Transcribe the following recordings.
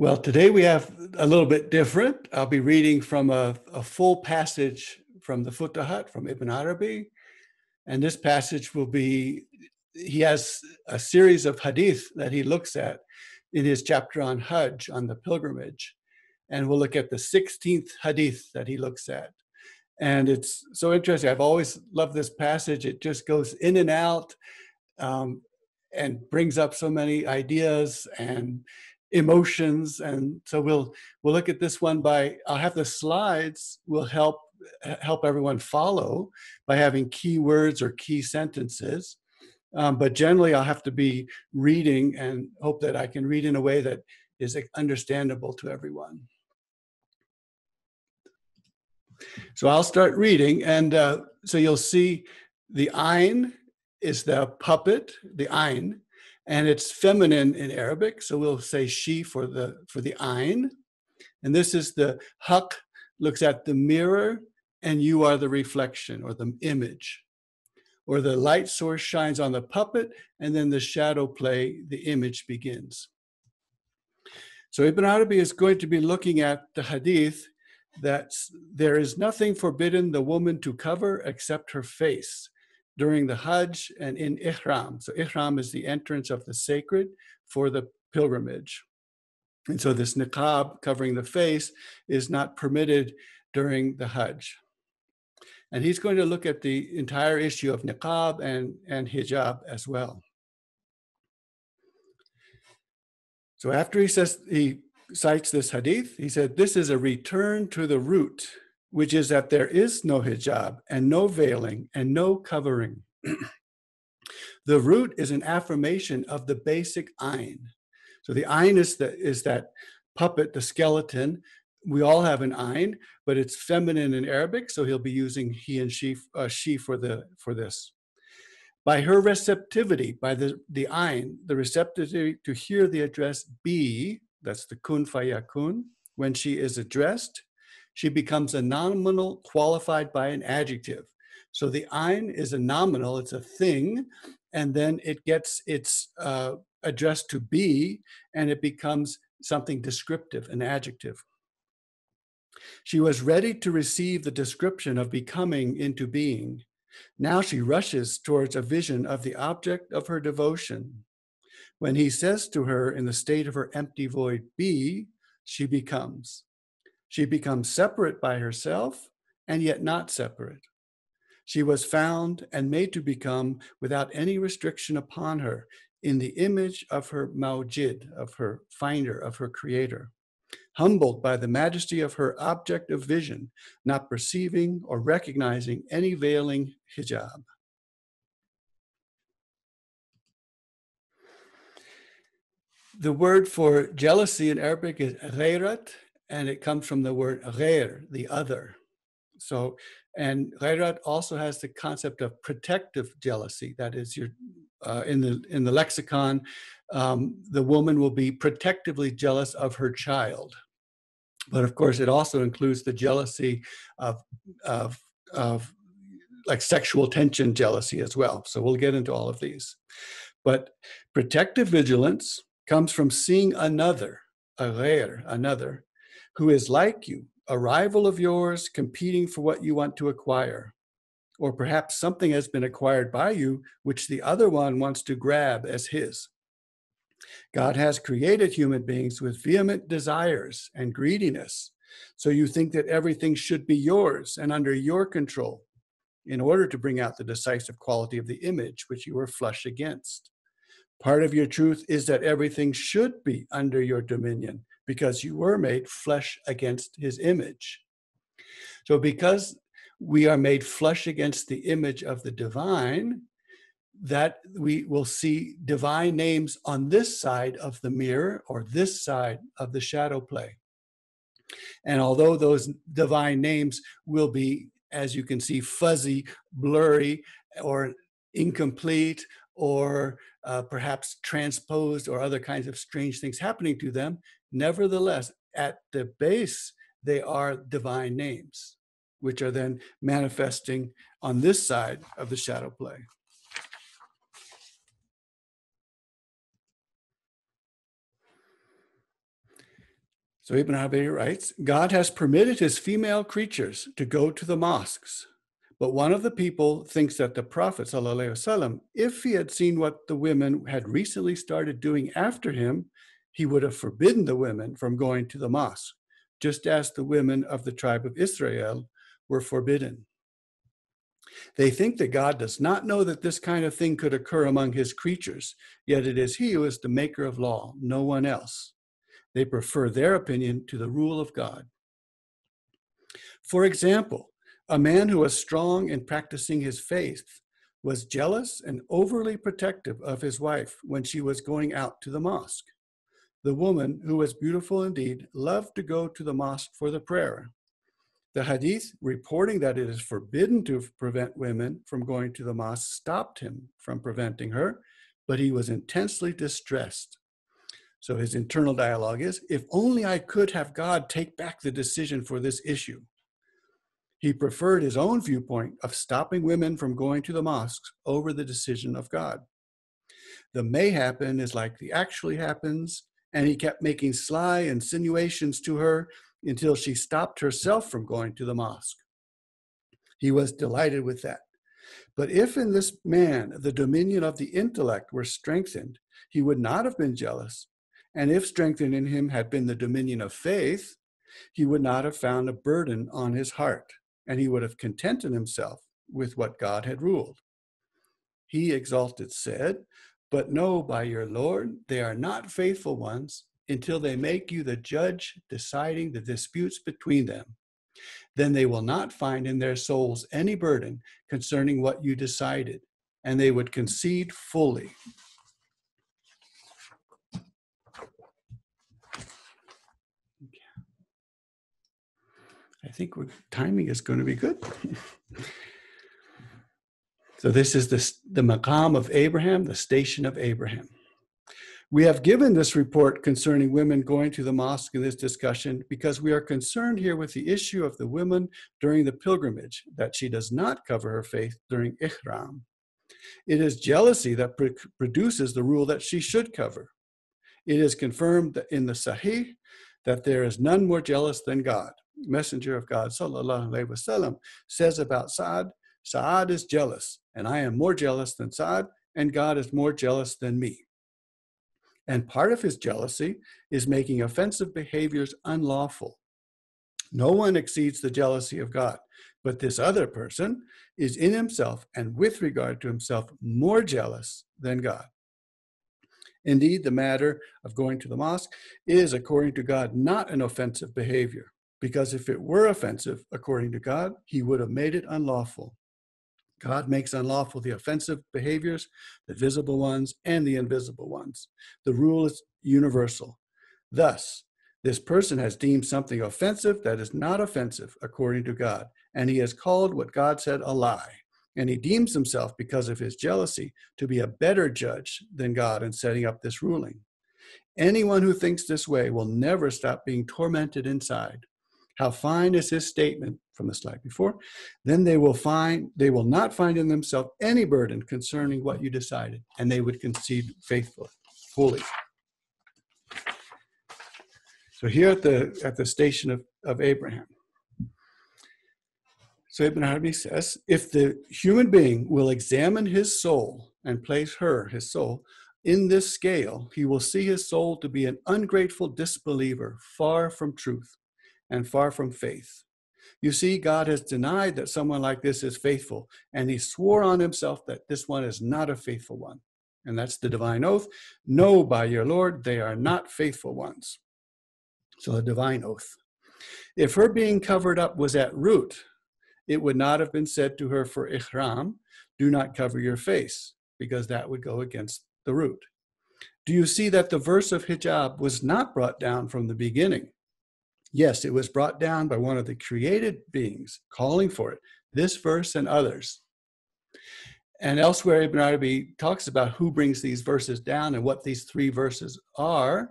Well, today we have a little bit different. I'll be reading from a, a full passage from the Futuhat from Ibn Arabi. And this passage will be, he has a series of hadith that he looks at in his chapter on Hajj, on the pilgrimage. And we'll look at the 16th hadith that he looks at. And it's so interesting. I've always loved this passage. It just goes in and out um, and brings up so many ideas and emotions and so we'll we'll look at this one by i'll have the slides will help help everyone follow by having key words or key sentences. Um, but generally i'll have to be reading and hope that i can read in a way that is understandable to everyone. So i'll start reading and uh, so you'll see the ein is the puppet the ein and it's feminine in Arabic, so we'll say she for the for the ein. And this is the haq looks at the mirror, and you are the reflection or the image. Or the light source shines on the puppet, and then the shadow play, the image begins. So Ibn Arabi is going to be looking at the hadith that there is nothing forbidden the woman to cover except her face during the Hajj and in Ihram. So, Ihram is the entrance of the sacred for the pilgrimage. And so, this niqab covering the face is not permitted during the Hajj. And he's going to look at the entire issue of niqab and, and hijab as well. So, after he says he cites this hadith, he said, This is a return to the root which is that there is no hijab and no veiling and no covering. the root is an affirmation of the basic ein. So the ein is, the, is that puppet, the skeleton. We all have an ein, but it's feminine in Arabic, so he'll be using he and she, uh, she for the for this. By her receptivity, by the the ein, the receptivity to hear the address be, that's the kun fayakun, when she is addressed, she becomes a nominal qualified by an adjective. So the ein is a nominal, it's a thing, and then it gets its uh, addressed to be, and it becomes something descriptive, an adjective. She was ready to receive the description of becoming into being. Now she rushes towards a vision of the object of her devotion. When he says to her in the state of her empty void, be, she becomes. She becomes separate by herself and yet not separate. She was found and made to become without any restriction upon her in the image of her Maujid, of her finder, of her creator, humbled by the majesty of her object of vision, not perceiving or recognizing any veiling hijab. The word for jealousy in Arabic is ghairat, and it comes from the word ghair, the other. So, and ghairat also has the concept of protective jealousy. That is, your uh, in the in the lexicon, um, the woman will be protectively jealous of her child. But of course, it also includes the jealousy of of of like sexual tension jealousy as well. So we'll get into all of these. But protective vigilance comes from seeing another, a ghair, another, who is like you, a rival of yours competing for what you want to acquire. Or perhaps something has been acquired by you which the other one wants to grab as his. God has created human beings with vehement desires and greediness. So you think that everything should be yours and under your control in order to bring out the decisive quality of the image which you are flush against. Part of your truth is that everything should be under your dominion because you were made flesh against his image. So, because we are made flesh against the image of the divine, that we will see divine names on this side of the mirror or this side of the shadow play. And although those divine names will be, as you can see, fuzzy, blurry, or incomplete, or uh, perhaps transposed, or other kinds of strange things happening to them, Nevertheless, at the base, they are divine names, which are then manifesting on this side of the shadow play. So Ibn Arabi writes God has permitted his female creatures to go to the mosques. But one of the people thinks that the Prophet, وسلم, if he had seen what the women had recently started doing after him, he would have forbidden the women from going to the mosque, just as the women of the tribe of Israel were forbidden. They think that God does not know that this kind of thing could occur among his creatures, yet it is he who is the maker of law, no one else. They prefer their opinion to the rule of God. For example, a man who was strong in practicing his faith was jealous and overly protective of his wife when she was going out to the mosque. The woman, who was beautiful indeed, loved to go to the mosque for the prayer. The hadith reporting that it is forbidden to prevent women from going to the mosque stopped him from preventing her, but he was intensely distressed. So his internal dialogue is if only I could have God take back the decision for this issue. He preferred his own viewpoint of stopping women from going to the mosques over the decision of God. The may happen is like the actually happens, and he kept making sly insinuations to her until she stopped herself from going to the mosque. He was delighted with that. But if in this man the dominion of the intellect were strengthened, he would not have been jealous. And if strengthened in him had been the dominion of faith, he would not have found a burden on his heart, and he would have contented himself with what God had ruled. He exalted said, But know by your Lord, they are not faithful ones, until they make you the judge deciding the disputes between them. Then they will not find in their souls any burden concerning what you decided, and they would concede fully. I think we're timing is going to be good. so this is the, the maqam of Abraham, the station of Abraham. We have given this report concerning women going to the mosque in this discussion because we are concerned here with the issue of the woman during the pilgrimage, that she does not cover her face during ihram. It is jealousy that pr- produces the rule that she should cover. It is confirmed in the Sahih that there is none more jealous than God. Messenger of God, sallallahu alaihi wasallam, says about Saad, Saad is jealous, and I am more jealous than Saad, and God is more jealous than me. And part of his jealousy is making offensive behaviors unlawful. No one exceeds the jealousy of God, but this other person is in himself and with regard to himself more jealous than God. Indeed, the matter of going to the mosque is, according to God, not an offensive behavior, because if it were offensive, according to God, he would have made it unlawful. God makes unlawful the offensive behaviors, the visible ones, and the invisible ones. The rule is universal. Thus, this person has deemed something offensive that is not offensive according to God, and he has called what God said a lie. And he deems himself, because of his jealousy, to be a better judge than God in setting up this ruling. Anyone who thinks this way will never stop being tormented inside. How fine is his statement from the slide before? Then they will find they will not find in themselves any burden concerning what you decided, and they would concede faithfully, fully. So here at the at the station of, of Abraham. So Ibn Arabi says, if the human being will examine his soul and place her, his soul, in this scale, he will see his soul to be an ungrateful disbeliever, far from truth and far from faith. You see, God has denied that someone like this is faithful, and he swore on himself that this one is not a faithful one. And that's the divine oath. Know by your Lord, they are not faithful ones. So, a divine oath. If her being covered up was at root, it would not have been said to her for ihram, do not cover your face, because that would go against the root. Do you see that the verse of hijab was not brought down from the beginning? Yes, it was brought down by one of the created beings calling for it, this verse and others. And elsewhere, Ibn Arabi talks about who brings these verses down and what these three verses are.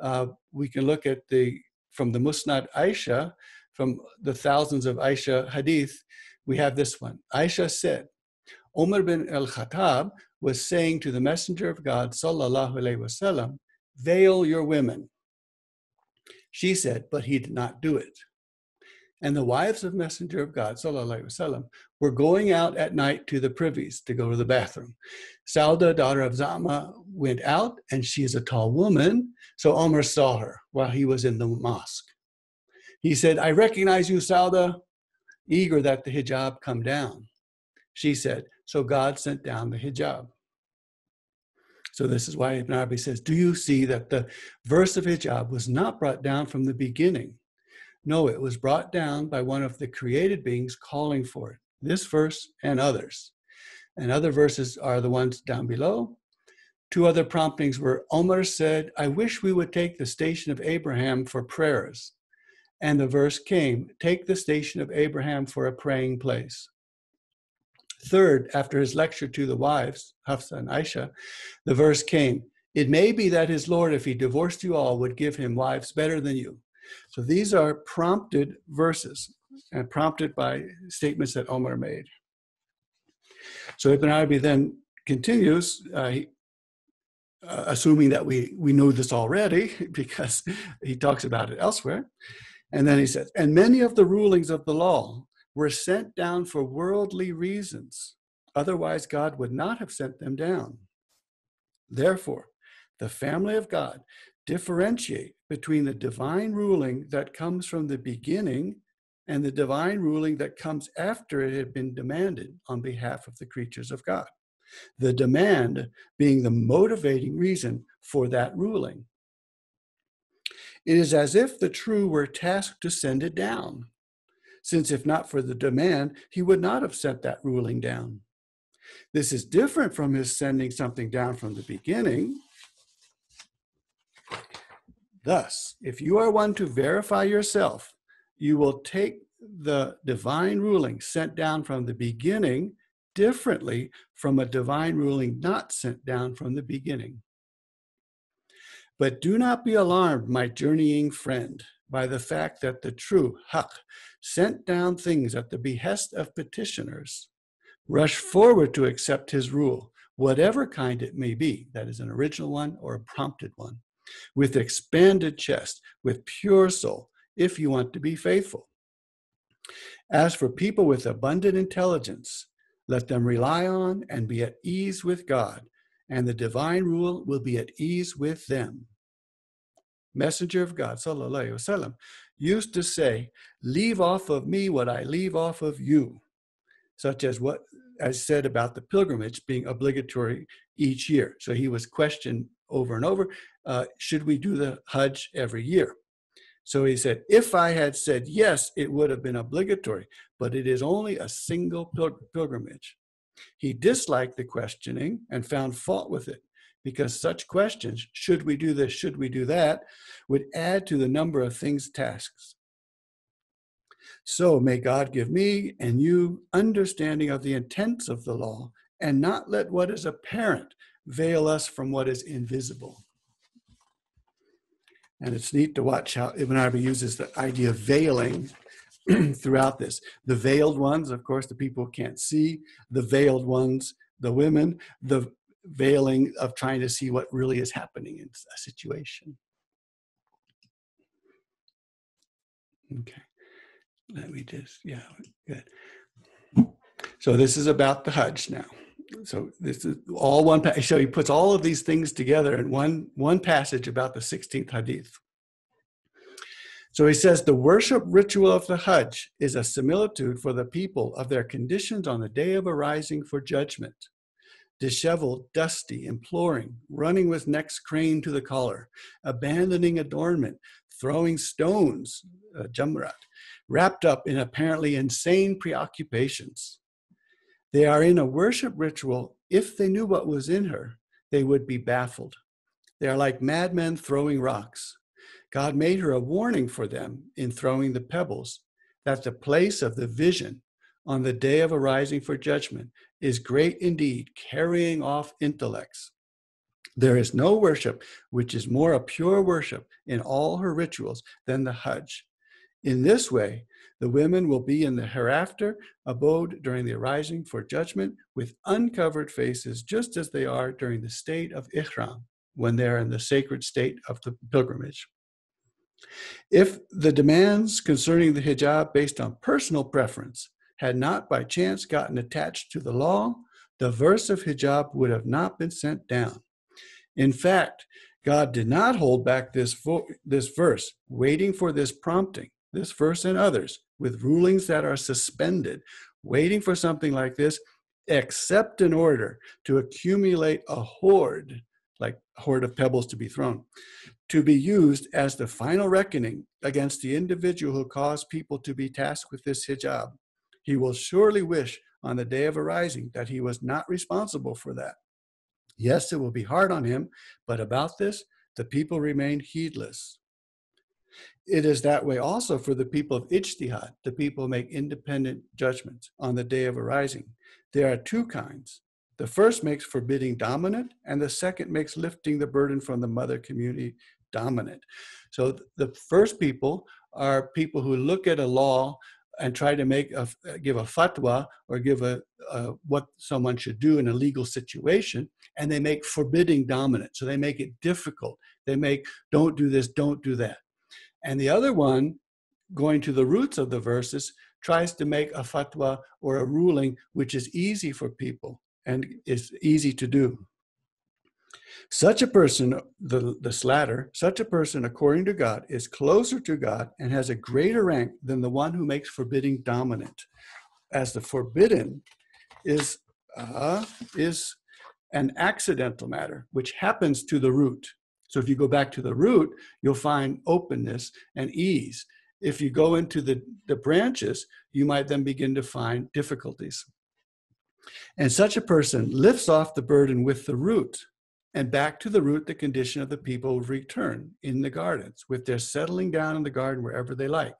Uh, we can look at the from the Musnad Aisha, from the thousands of Aisha hadith, we have this one. Aisha said, Umar bin al-Khattab was saying to the Messenger of God, sallallahu alaihi wasallam, veil your women She said, but he did not do it. And the wives of Messenger of God, sallallahu alaihi wasallam, were going out at night to the privies to go to the bathroom. Sauda, daughter of Zama, went out, and she is a tall woman. So Omar saw her while he was in the mosque. He said, I recognize you, Sauda, eager that the hijab come down. She said, So God sent down the hijab. So this is why Ibn Arabi says, Do you see that the verse of hijab was not brought down from the beginning? No, it was brought down by one of the created beings calling for it. This verse and others. And other verses are the ones down below. Two other promptings were Omar said, I wish we would take the station of Abraham for prayers. And the verse came, Take the station of Abraham for a praying place. Third, after his lecture to the wives, Hafsa and Aisha, the verse came, It may be that his Lord, if he divorced you all, would give him wives better than you. So these are prompted verses and prompted by statements that Omar made. So Ibn Arabi then continues, uh, uh, assuming that we, we know this already because he talks about it elsewhere. And then he says, and many of the rulings of the law were sent down for worldly reasons. Otherwise, God would not have sent them down. Therefore, the family of God differentiate between the divine ruling that comes from the beginning and the divine ruling that comes after it had been demanded on behalf of the creatures of God. The demand being the motivating reason for that ruling. It is as if the true were tasked to send it down, since if not for the demand, he would not have sent that ruling down. This is different from his sending something down from the beginning, Thus, if you are one to verify yourself, you will take the divine ruling sent down from the beginning differently from a divine ruling not sent down from the beginning. But do not be alarmed, my journeying friend, by the fact that the true Haq sent down things at the behest of petitioners. Rush forward to accept his rule, whatever kind it may be, that is, an original one or a prompted one with expanded chest, with pure soul, if you want to be faithful. As for people with abundant intelligence, let them rely on and be at ease with God, and the divine rule will be at ease with them. Messenger of God, sallallahu wasallam, used to say, "Leave off of me what I leave off of you," such as what I said about the pilgrimage being obligatory each year. So he was questioned over and over, uh, should we do the Hajj every year? So he said, if I had said yes, it would have been obligatory, but it is only a single pil- pilgrimage. He disliked the questioning and found fault with it because such questions, should we do this, should we do that, would add to the number of things tasks. So may God give me and you understanding of the intents of the law and not let what is apparent veil us from what is invisible. And it's neat to watch how Ibn Arabi uses the idea of veiling throughout this. The veiled ones, of course, the people can't see. The veiled ones, the women, the veiling of trying to see what really is happening in a situation. Okay. Let me just, yeah, good. So this is about the Hajj now so this is all one so he puts all of these things together in one one passage about the 16th hadith so he says the worship ritual of the hajj is a similitude for the people of their conditions on the day of arising for judgment disheveled dusty imploring running with necks craned to the collar abandoning adornment throwing stones uh, jamrat wrapped up in apparently insane preoccupations they are in a worship ritual. If they knew what was in her, they would be baffled. They are like madmen throwing rocks. God made her a warning for them in throwing the pebbles that the place of the vision on the day of arising for judgment is great indeed, carrying off intellects. There is no worship which is more a pure worship in all her rituals than the Hajj. In this way, the women will be in the hereafter abode during the arising for judgment with uncovered faces, just as they are during the state of Ihram, when they are in the sacred state of the pilgrimage. If the demands concerning the hijab based on personal preference had not by chance gotten attached to the law, the verse of hijab would have not been sent down. In fact, God did not hold back this, vo- this verse, waiting for this prompting, this verse and others, with rulings that are suspended, waiting for something like this, except in order to accumulate a hoard, like a hoard of pebbles to be thrown, to be used as the final reckoning against the individual who caused people to be tasked with this hijab. He will surely wish on the day of arising that he was not responsible for that. Yes, it will be hard on him, but about this, the people remain heedless. It is that way also for the people of Ijtihad. The people make independent judgments on the day of arising. There are two kinds. The first makes forbidding dominant, and the second makes lifting the burden from the mother community dominant. So the first people are people who look at a law and try to make a give a fatwa or give a, a, what someone should do in a legal situation and they make forbidding dominant. So they make it difficult. They make don't do this don't do that. And the other one going to the roots of the verses tries to make a fatwa or a ruling which is easy for people and is easy to do such a person, the, the slatter, such a person, according to God, is closer to God and has a greater rank than the one who makes forbidding dominant. As the forbidden is, uh, is an accidental matter, which happens to the root. So if you go back to the root, you'll find openness and ease. If you go into the, the branches, you might then begin to find difficulties. And such a person lifts off the burden with the root and back to the root the condition of the people return in the gardens with their settling down in the garden wherever they like.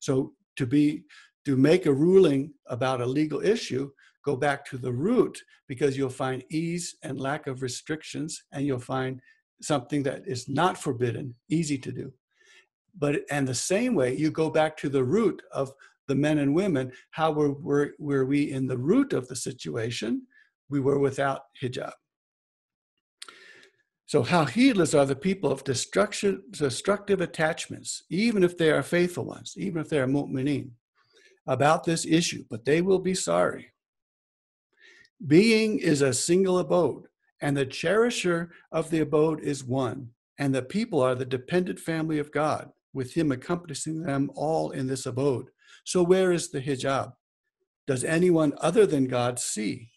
So to be to make a ruling about a legal issue go back to the root because you'll find ease and lack of restrictions and you'll find something that is not forbidden easy to do. But and the same way you go back to the root of the men and women how were, were, were we in the root of the situation we were without hijab so, how heedless are the people of destructive attachments, even if they are faithful ones, even if they are mu'mineen, about this issue, but they will be sorry. Being is a single abode, and the cherisher of the abode is one, and the people are the dependent family of God, with Him accompanying them all in this abode. So, where is the hijab? Does anyone other than God see?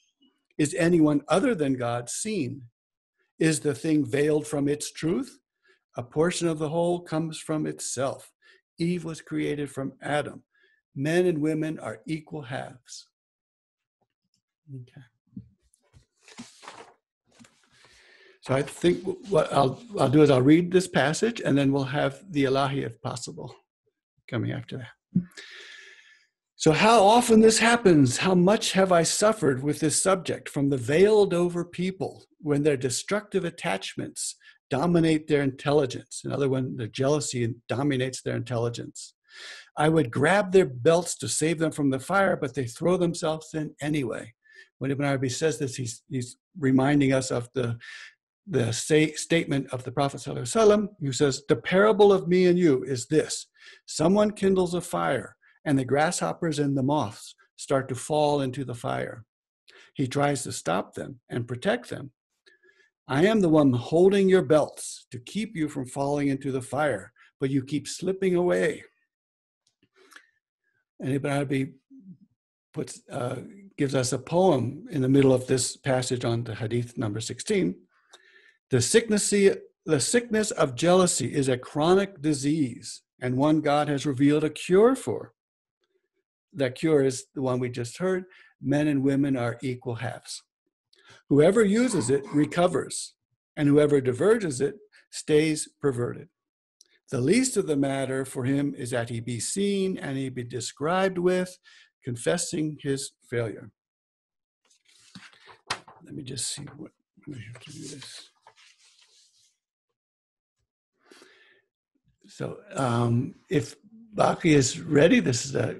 Is anyone other than God seen? Is the thing veiled from its truth? A portion of the whole comes from itself. Eve was created from Adam. Men and women are equal halves. Okay. So I think what I'll, I'll do is I'll read this passage and then we'll have the Ilahi if possible coming after that. So, how often this happens? How much have I suffered with this subject from the veiled over people when their destructive attachments dominate their intelligence? In other words, the jealousy dominates their intelligence. I would grab their belts to save them from the fire, but they throw themselves in anyway. When Ibn Arabi says this, he's, he's reminding us of the, the say, statement of the Prophet ﷺ, who says, The parable of me and you is this someone kindles a fire and the grasshoppers and the moths start to fall into the fire. He tries to stop them and protect them. I am the one holding your belts to keep you from falling into the fire, but you keep slipping away. And Ibn Arabi puts, uh, gives us a poem in the middle of this passage on the hadith number 16. The sickness, the sickness of jealousy is a chronic disease and one God has revealed a cure for that cure is the one we just heard men and women are equal halves. Whoever uses it recovers, and whoever diverges it stays perverted. The least of the matter for him is that he be seen and he be described with, confessing his failure. Let me just see what I have to do this. So um, if Baki is ready, this is a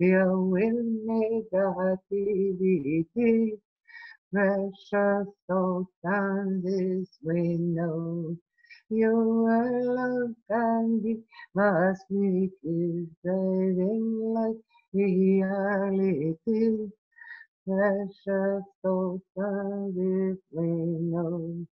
with negativity. Precious souls on this we know. Your love can give us make is living like reality. Precious souls on this we know.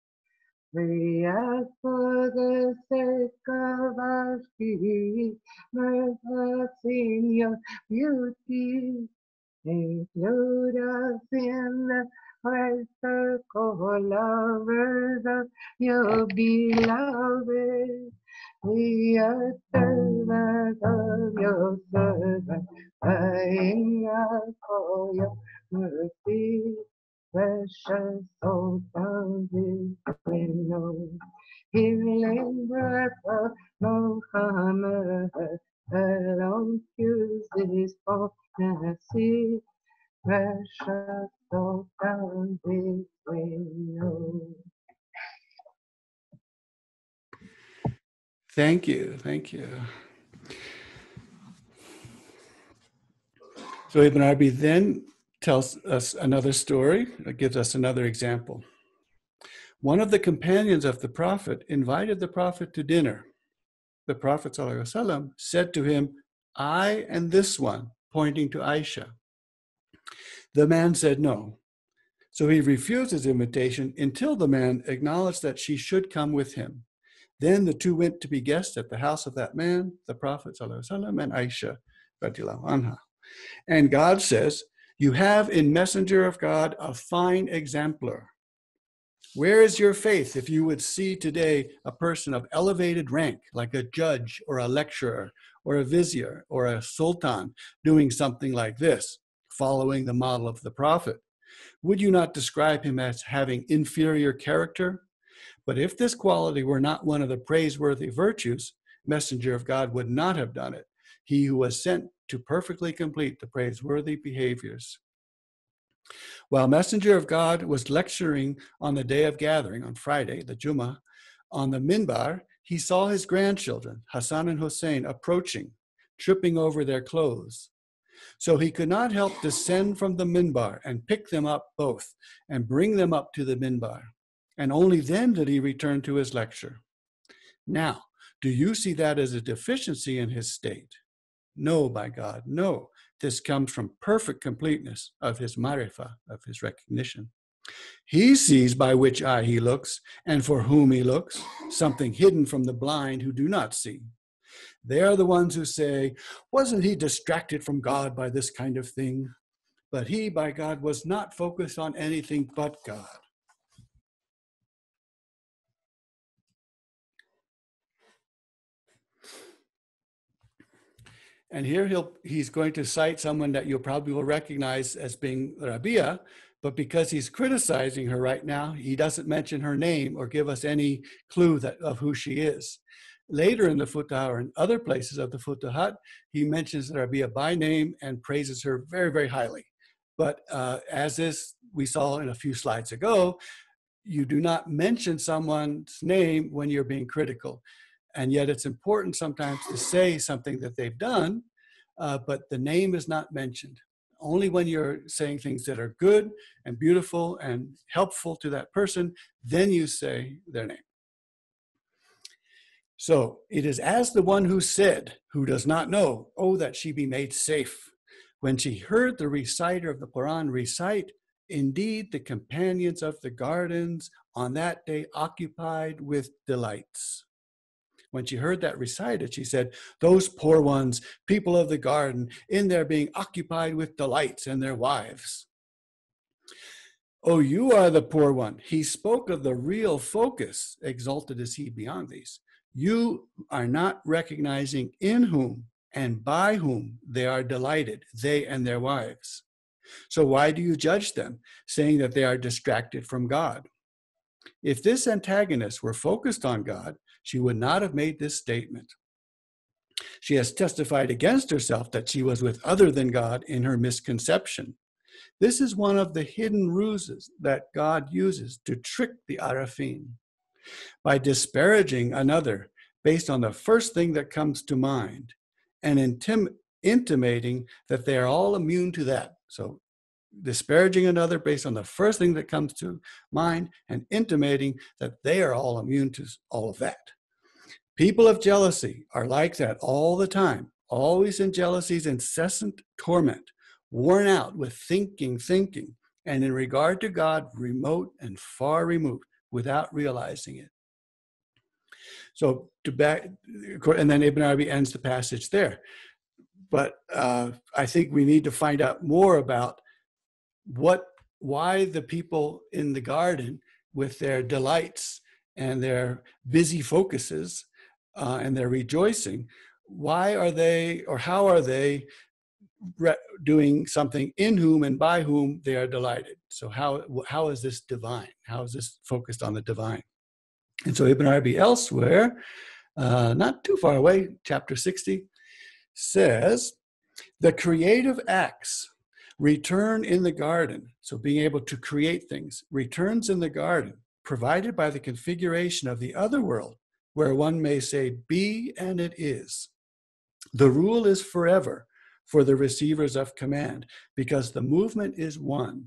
We ask for the sake of our spirit, us in your beauty. Include us in the great circle, lovers of your beloved. We are servants of your servant, praying out for your mercy. Precious found this window, healing breath of Mohammed, alone chooses for mercy. Precious found this window. Thank you. Thank you. So Ibn Arabi then tells us another story, it gives us another example. One of the companions of the Prophet invited the Prophet to dinner. The Prophet said to him, I and this one, pointing to Aisha. The man said no. So he refused his invitation until the man acknowledged that she should come with him. Then the two went to be guests at the house of that man, the Prophet and Aisha. Anha. And God says, You have in Messenger of God a fine exemplar. Where is your faith if you would see today a person of elevated rank, like a judge or a lecturer or a vizier or a sultan, doing something like this, following the model of the Prophet? Would you not describe him as having inferior character? But if this quality were not one of the praiseworthy virtues, messenger of God would not have done it. He who was sent to perfectly complete the praiseworthy behaviors. While messenger of God was lecturing on the day of gathering on Friday, the Jummah, on the minbar, he saw his grandchildren, Hassan and Hussein, approaching, tripping over their clothes. So he could not help descend from the minbar and pick them up both and bring them up to the minbar and only then did he return to his lecture. Now, do you see that as a deficiency in his state? No, by God, no. This comes from perfect completeness of his marifa, of his recognition. He sees by which eye he looks and for whom he looks, something hidden from the blind who do not see. They are the ones who say, Wasn't he distracted from God by this kind of thing? But he, by God, was not focused on anything but God. And here he'll, he's going to cite someone that you probably will recognize as being Rabia, but because he's criticizing her right now, he doesn't mention her name or give us any clue that, of who she is. Later in the Futuhat or in other places of the Futuhat, he mentions Rabia by name and praises her very, very highly. But uh, as is we saw in a few slides ago, you do not mention someone's name when you're being critical. And yet it's important sometimes to say something that they've done, uh, but the name is not mentioned. Only when you're saying things that are good and beautiful and helpful to that person, then you say their name. So it is as the one who said, who does not know, oh, that she be made safe. When she heard the reciter of the Quran recite, indeed the companions of the gardens on that day occupied with delights. When she heard that recited, she said, Those poor ones, people of the garden, in their being occupied with delights and their wives. Oh, you are the poor one. He spoke of the real focus, exalted is he beyond these. You are not recognizing in whom and by whom they are delighted, they and their wives. So why do you judge them, saying that they are distracted from God? If this antagonist were focused on God, she would not have made this statement. She has testified against herself that she was with other than God in her misconception. This is one of the hidden ruses that God uses to trick the Arafin. By disparaging another based on the first thing that comes to mind and intim- intimating that they are all immune to that. So, disparaging another based on the first thing that comes to mind and intimating that they are all immune to all of that. People of jealousy are like that all the time, always in jealousy's incessant torment, worn out with thinking, thinking, and in regard to God, remote and far removed without realizing it. So to back, and then Ibn Arabi ends the passage there. But uh, I think we need to find out more about what, why the people in the garden, with their delights and their busy focuses, uh, and they're rejoicing, why are they or how are they re- doing something in whom and by whom they are delighted? So how how is this divine? How is this focused on the divine? And so Ibn Arabi elsewhere, uh, not too far away, chapter 60, says the creative acts return in the garden. So being able to create things returns in the garden, provided by the configuration of the other world where one may say, Be and it is. The rule is forever for the receivers of command because the movement is one,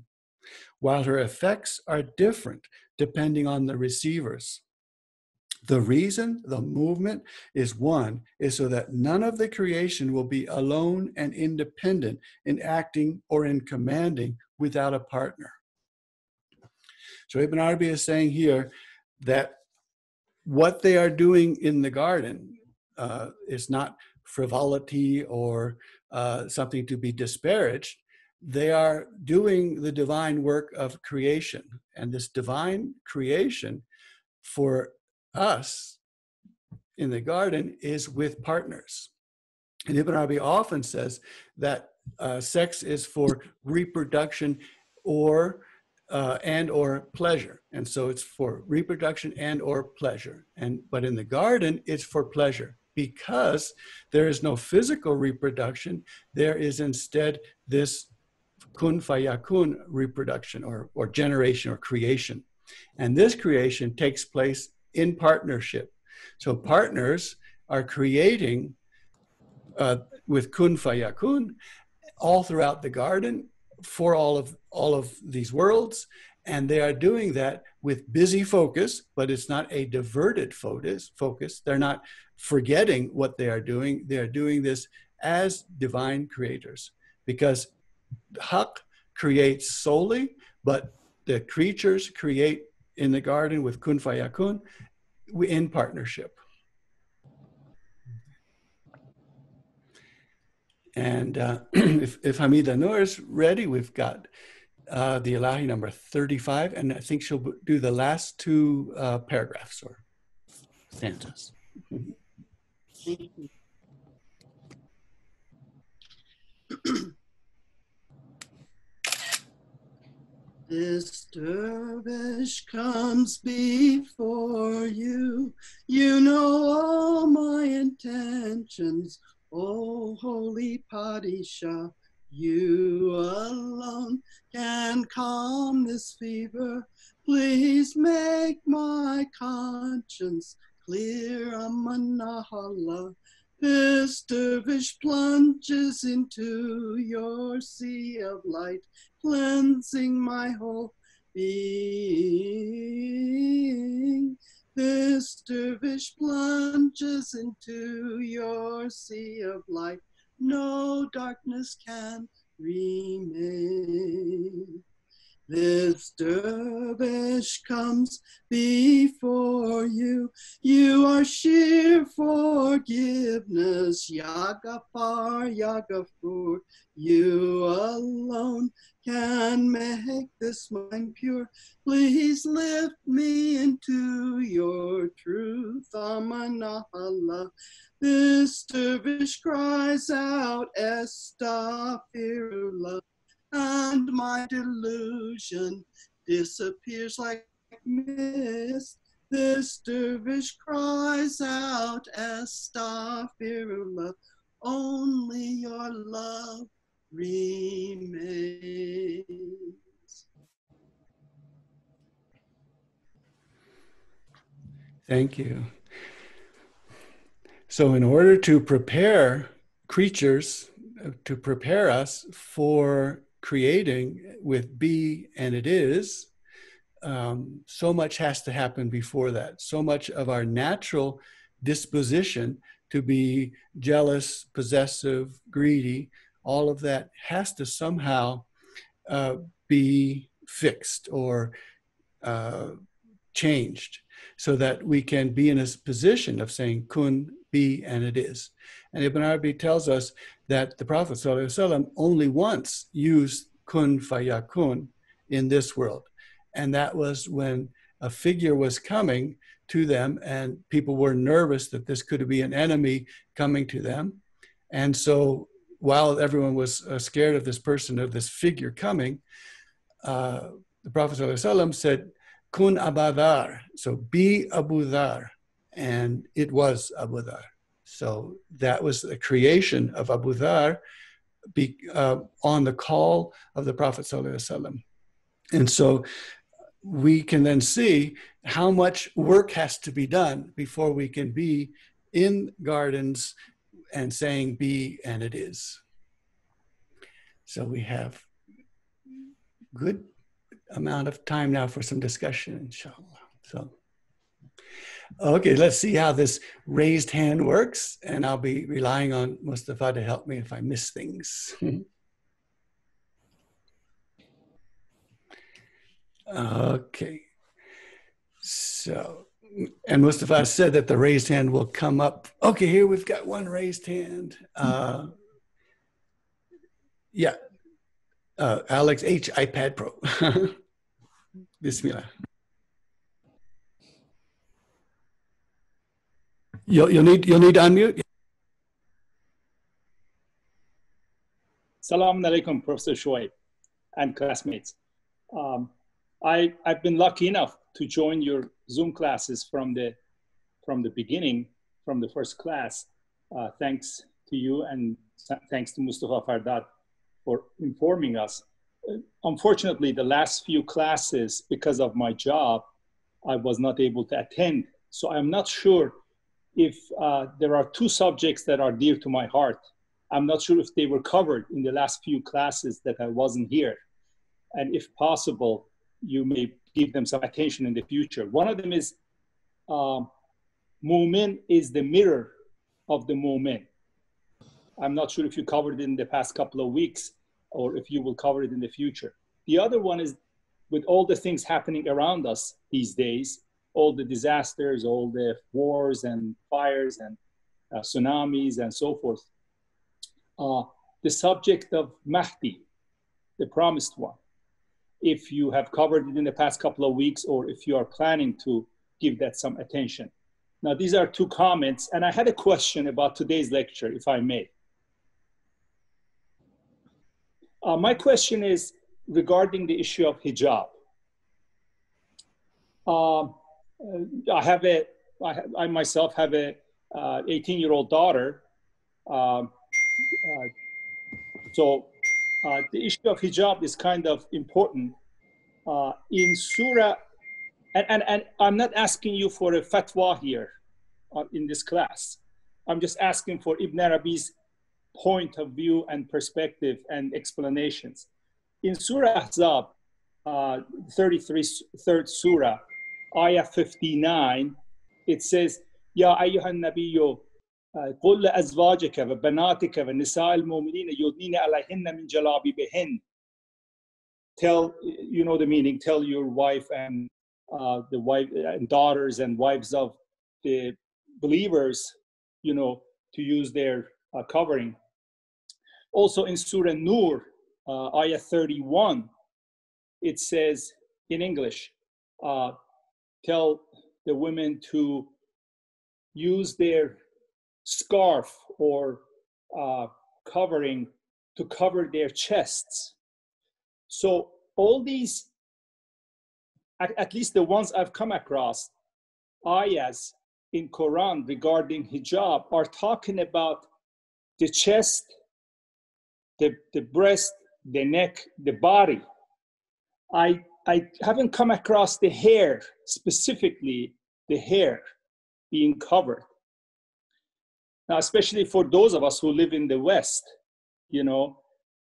while her effects are different depending on the receivers. The reason the movement is one is so that none of the creation will be alone and independent in acting or in commanding without a partner. So Ibn Arabi is saying here that what they are doing in the garden uh, is not frivolity or uh, something to be disparaged. They are doing the divine work of creation. And this divine creation for us in the garden is with partners. And Ibn Arabi often says that uh, sex is for reproduction or uh, and or pleasure. And so it's for reproduction and or pleasure. And but in the garden it's for pleasure because there is no physical reproduction. There is instead this kun fayakun reproduction or, or generation or creation. And this creation takes place in partnership. So partners are creating uh, with kun fayakun all throughout the garden for all of all of these worlds. And they are doing that with busy focus but it's not a diverted focus focus. They're not forgetting what they are doing. They are doing this as divine creators because haq creates solely but the creatures create in the garden with kun fayakun in partnership And uh, if, if Hamida Noor is ready, we've got uh, the Ilahi number 35, and I think she'll do the last two uh, paragraphs or stanzas. This dervish comes before you. You know all my intentions. Oh, holy Padishah, you alone can calm this fever. Please make my conscience clear, Amanahallah. This dervish plunges into your sea of light, cleansing my whole being. This dervish plunges into your sea of light. No darkness can remain. This dervish comes before you. You are sheer forgiveness, Yagafar, Yagafur. You alone can make this mind pure. Please lift me into your truth, Amanah This dervish cries out, Astaghfirullah, and my delusion disappears like mist. This dervish cries out, as Astaghfirullah, only your love remains. Thank you. So, in order to prepare creatures, to prepare us for creating with be and it is, um, so much has to happen before that. So much of our natural disposition to be jealous, possessive, greedy, all of that has to somehow uh, be fixed or uh, changed so that we can be in a position of saying kun be and it is. And Ibn Arabi tells us that the Prophet ﷺ only once used kun fayakun in this world. And that was when a figure was coming to them and people were nervous that this could be an enemy coming to them. And so while everyone was uh, scared of this person, of this figure coming, uh, the Prophet ﷺ said, Kun Aba Dhar. So be Abu Dhar. And it was Abu Dhar. So that was the creation of Abu Dhar be, uh, on the call of the Prophet. And so we can then see how much work has to be done before we can be in gardens and saying be and it is. So we have good amount of time now for some discussion, inshallah. So, okay, let's see how this raised hand works, and I'll be relying on Mustafa to help me if I miss things. okay, so, and Mustafa said that the raised hand will come up. Okay, here we've got one raised hand. Uh, yeah, uh, Alex H iPad Pro. Bismillah. You'll, you'll need you'll need to unmute. Salam alaikum, Professor Shoaib and classmates. Um, I, I've been lucky enough to join your Zoom classes from the, from the beginning, from the first class. Uh, thanks to you and thanks to Mustafa Fardad for informing us. Uh, unfortunately, the last few classes, because of my job, I was not able to attend. So I'm not sure if uh, there are two subjects that are dear to my heart. I'm not sure if they were covered in the last few classes that I wasn't here. And if possible, you may give them some attention in the future. One of them is um, Mu'min is the mirror of the Mu'min. I'm not sure if you covered it in the past couple of weeks or if you will cover it in the future. The other one is with all the things happening around us these days, all the disasters, all the wars and fires and uh, tsunamis and so forth. Uh, the subject of Mahdi, the promised one. If you have covered it in the past couple of weeks or if you are planning to give that some attention. Now, these are two comments, and I had a question about today's lecture, if I may. Uh, my question is regarding the issue of hijab. Um, I have it. I myself have a 18 uh, year old daughter. Um, uh, so uh, the issue of hijab is kind of important. in Surah, and, and, and I'm not asking you for a fatwa here in this class. I'm just asking for Ibn Arabi's point of view and perspective and explanations. In Surah Ahzab, uh, 33, third Surah, Ayah 59, it says, يا أيها النبي قل لأزواجك وبناتك ونساء المؤمنين يدنين عليهن من جلابيبهن Tell, you know the meaning, tell your wife and uh, the wife and daughters and wives of the believers, you know, to use their uh, covering. Also in Surah Nur, uh, ayah 31, it says in English, uh, tell the women to use their scarf or uh, covering to cover their chests. So all these at, at least the ones I've come across, ayahs in Quran regarding hijab are talking about the chest, the, the breast, the neck, the body. I, I haven't come across the hair, specifically the hair being covered. Now, especially for those of us who live in the West, you know,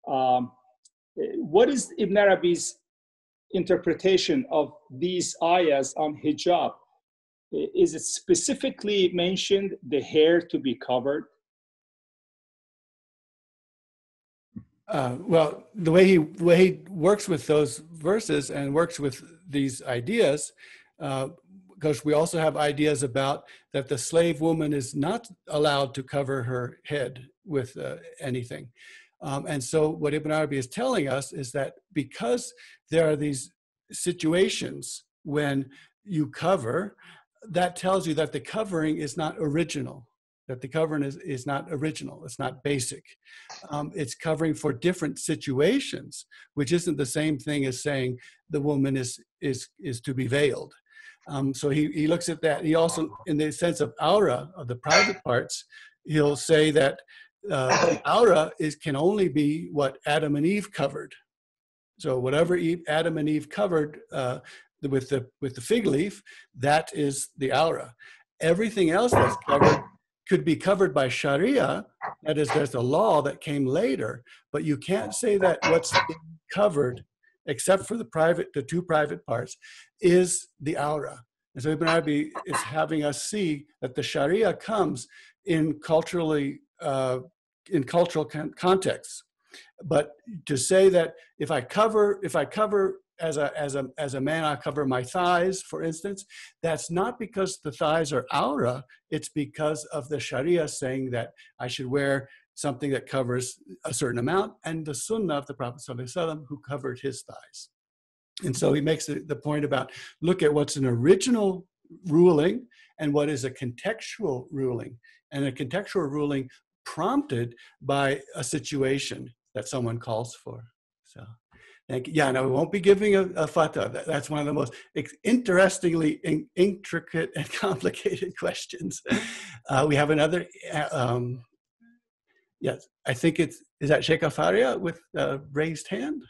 um, what is Ibn Arabi's interpretation of these ayahs on hijab? Is it specifically mentioned the hair to be covered? Uh, well, the way he the way he works with those verses and works with these ideas, uh, because we also have ideas about that the slave woman is not allowed to cover her head with uh, anything. Um, and so, what Ibn Arabi is telling us is that because there are these situations when you cover, that tells you that the covering is not original that the covering is, is not original, it's not basic. Um, it's covering for different situations, which isn't the same thing as saying the woman is, is, is to be veiled. Um, so he, he looks at that. He also, in the sense of aura, of the private parts, he'll say that uh, aura is, can only be what Adam and Eve covered. So whatever Eve, Adam and Eve covered uh, with, the, with the fig leaf, that is the aura. Everything else that's covered could be covered by Sharia. That is, there's a law that came later, but you can't say that what's covered, except for the private, the two private parts, is the aura. And so Ibn Arabi is having us see that the Sharia comes in culturally, uh, in cultural con- contexts. But to say that if I cover, if I cover as a as a as a man i cover my thighs for instance that's not because the thighs are aura it's because of the sharia saying that i should wear something that covers a certain amount and the sunnah of the prophet ﷺ who covered his thighs. And so he makes the point about look at what's an original ruling and what is a contextual ruling. And a contextual ruling prompted by a situation that someone calls for. So Thank you. Yeah, no, we won't be giving a, a fatwa. That, that's one of the most interestingly in, intricate and complicated questions. Uh, we have another. Uh, um, yes, I think it's is that Sheikha Faria with a raised hand.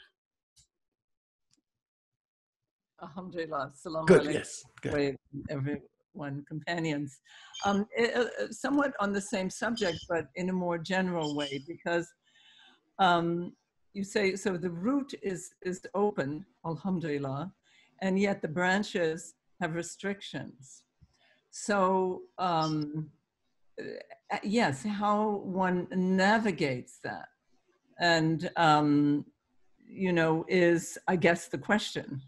Alhamdulillah. Salam Good. Yes. Good. Everyone, companions. Um, it, uh, somewhat on the same subject, but in a more general way, because um, you say so the root is is open alhamdulillah and yet the branches have restrictions. So um, uh, yes how one navigates that? And um, you know is i guess the question.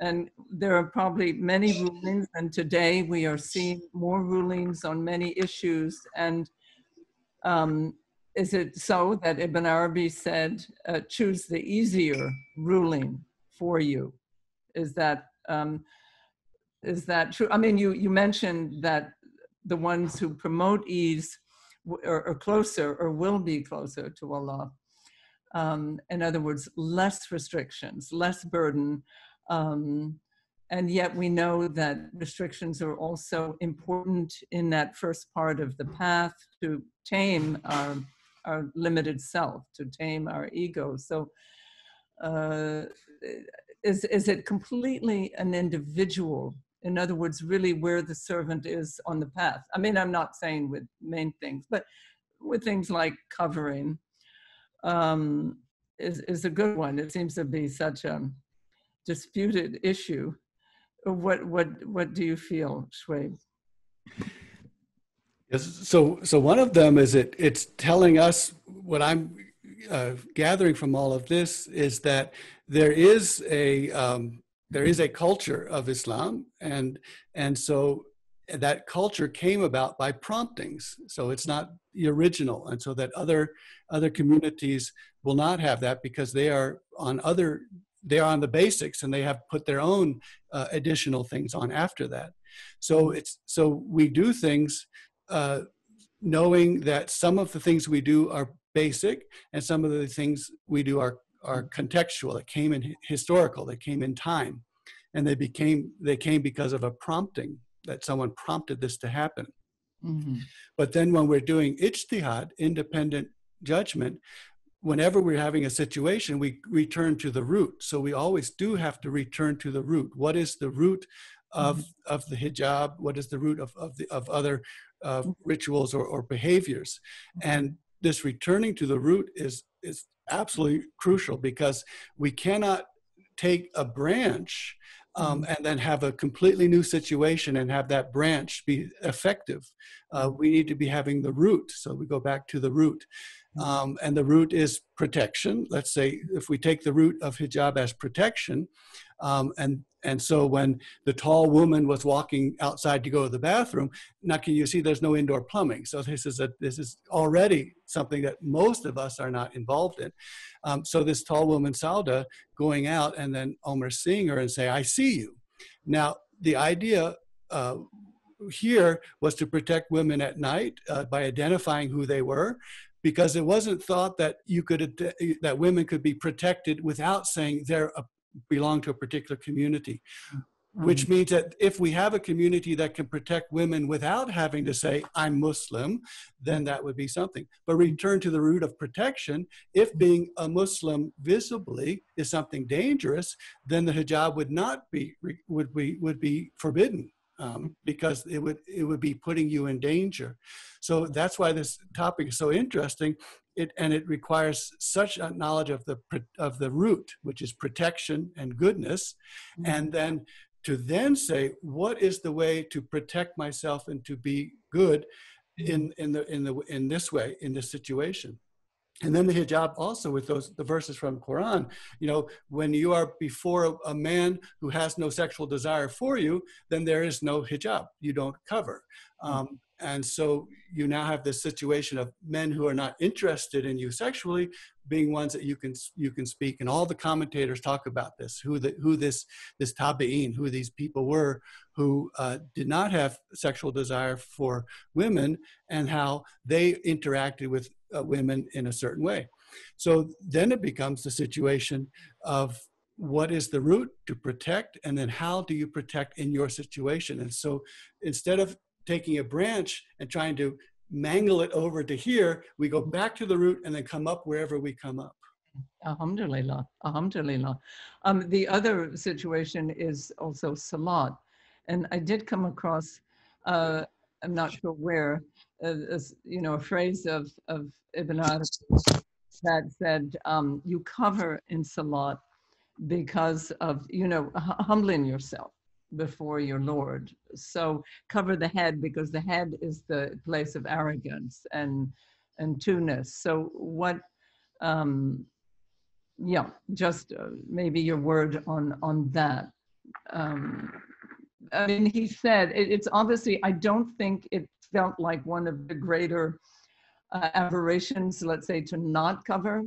And there are probably many rulings and today we are seeing more rulings on many issues and um, is it so that Ibn Arabi said, uh, choose the easier ruling for you? Is that um, is that true? I mean, you you mentioned that the ones who promote ease are, are closer or will be closer to Allah. Um, in other words, less restrictions, less burden. Um, and yet we know that restrictions are also important in that first part of the path to tame our our limited self, to tame our ego. So, uh, is is it completely an individual? In other words, really where the servant is on the path. I mean, I'm not saying with main things, but with things like covering um, is is a good one. It seems to be such a disputed issue. What what what do you feel, Shuaib? Yes. So, so one of them is it. It's telling us what I'm uh, gathering from all of this is that there is a um, there is a culture of Islam, and and so that culture came about by promptings. So it's not the original, and so that other other communities will not have that because they are on other they are on the basics and they have put their own uh, additional things on after that. So it's so we do things uh, knowing that some of the things we do are basic and some of the things we do are, are contextual, that came in historical, that came in time. and they became they came because of a prompting that someone prompted this to happen. Mhm. But then when we're doing ijtihad, independent judgment, whenever we're having a situation, we return to the root. So we always do have to return to the root. What is the root of, of the hijab? What is the root of, of, the, of other uh, rituals or, or behaviors? And this returning to the root is, is absolutely crucial because we cannot take a branch um, and then have a completely new situation and have that branch be effective. Uh, we need to be having the root. So we go back to the root. Um, and the root is protection. Let's say if we take the root of hijab as protection, um, and and so when the tall woman was walking outside to go to the bathroom, now can you see there's no indoor plumbing? So this is a this is already something that most of us are not involved in. Um, so this tall woman Sauda going out and then Omer seeing her and say, "I see you." Now the idea. Uh, here was to protect women at night uh, by identifying who they were because it wasn't thought that you could that women could be protected without saying they're a, belong to a particular community which means that if we have a community that can protect women without having to say i'm muslim then that would be something but return to the root of protection if being a muslim visibly is something dangerous then the hijab would not be would be would be forbidden um, because it would it would be putting you in danger. So that's why this topic is so interesting. It and it requires such a knowledge of the of the root, which is protection and goodness, mm-hmm. and then to then say what is the way to protect myself and to be good in in the in the in this way in this situation? And then the hijab also with those the verses from quran you know when you are before a, man who has no sexual desire for you then there is no hijab. You don't cover. Um, and so you now have this situation of men who are not interested in you sexually being ones that you can you can speak and all the commentators talk about this who the who this this tabi'in who these people were who uh, did not have sexual desire for women and how they interacted with uh, women in a certain way. So then it becomes the situation of what is the root to protect and then how do you protect in your situation? And so instead of taking a branch and trying to mangle it over to here, we go back to the root and then come up wherever we come up. Alhamdulillah, Alhamdulillah. Um, the other situation is also salat. And I did come across, uh, I'm not sure where, uh, you know, a phrase of, of Ibn Arabi that said, um, you cover in salat because of, you know, humbling yourself before your Lord. So cover the head because the head is the place of arrogance and and two-ness. So what? Um, yeah, just uh, maybe your word on on that. Um, I mean, he said it, it's obviously. I don't think it felt like one of the greater uh, aberrations, let's say, to not cover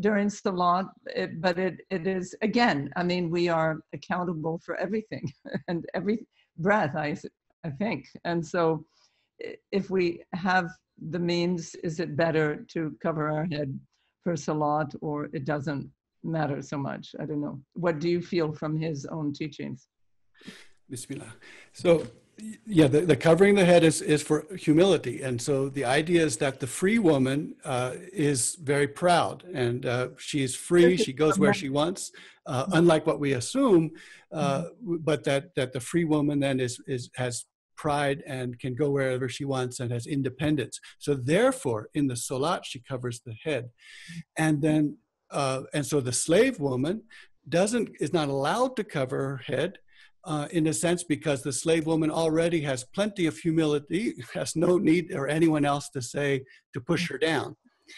during Salat, it, but it, it is, again, I mean, we are accountable for everything and every breath, I, I think. And so if we have the means, is it better to cover our head for Salat or it doesn't matter so much? I don't know. What do you feel from his own teachings? Bismillah. So yeah, the, the covering the head is, is for humility. And so the idea is that the free woman uh, is very proud and uh, she is free. She goes where she wants, uh, unlike what we assume, uh, but that, that the free woman then is, is, has pride and can go wherever she wants and has independence. So therefore, in the Salat, she covers the head. And then, uh, and so the slave woman doesn't, is not allowed to cover her head uh, in a sense because the slave woman already has plenty of humility, has no need or anyone else to say to push her down.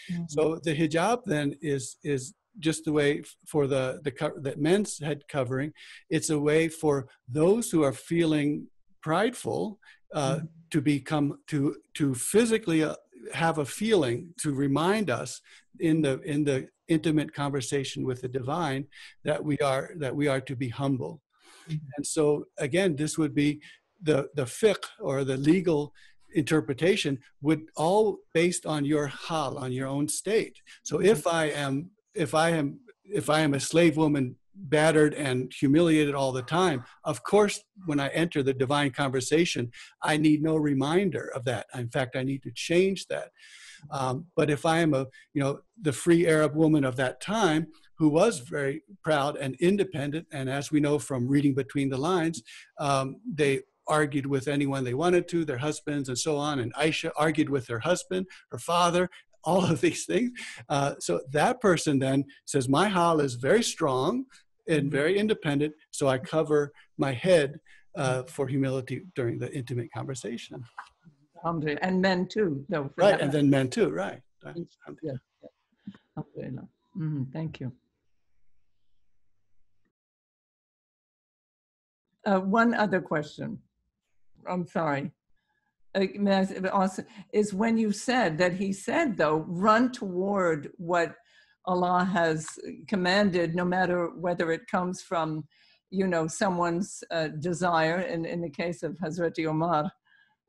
Mm-hmm. So the hijab then is is just the way for the the that men's head covering. It's a way for those who are feeling prideful uh, mm-hmm. to become to to physically uh, have a feeling to remind us in the in the intimate conversation with the divine that we are that we are to be humble. And so again, this would be the, the fiqh or the legal interpretation would all based on your hal, on your own state. So if mm-hmm. I am, if I am, if I am a slave woman battered and humiliated all the time. Of course, when I enter the divine conversation, I need no reminder of that. In fact, I need to change that. Um, but if I am a, you know, the free Arab woman of that time who was very proud and independent, and as we know from reading between the lines, um, they argued with anyone they wanted to, their husbands and so on. And Aisha argued with her husband, her father, all of these things. Uh, so that person then says, My hal is very strong and very independent, so I cover my head uh, for humility during the intimate conversation. And men too, though. Right, and then men too, right. right. Yeah. Alhamdulillah. Mhm, Thank you. Uh, one other question. I'm sorry. Uh, also, is when you said that he said though, run toward what Allah has commanded, no matter whether it comes from, you know, someone's uh, desire, in, in the case of Hazrat Omar,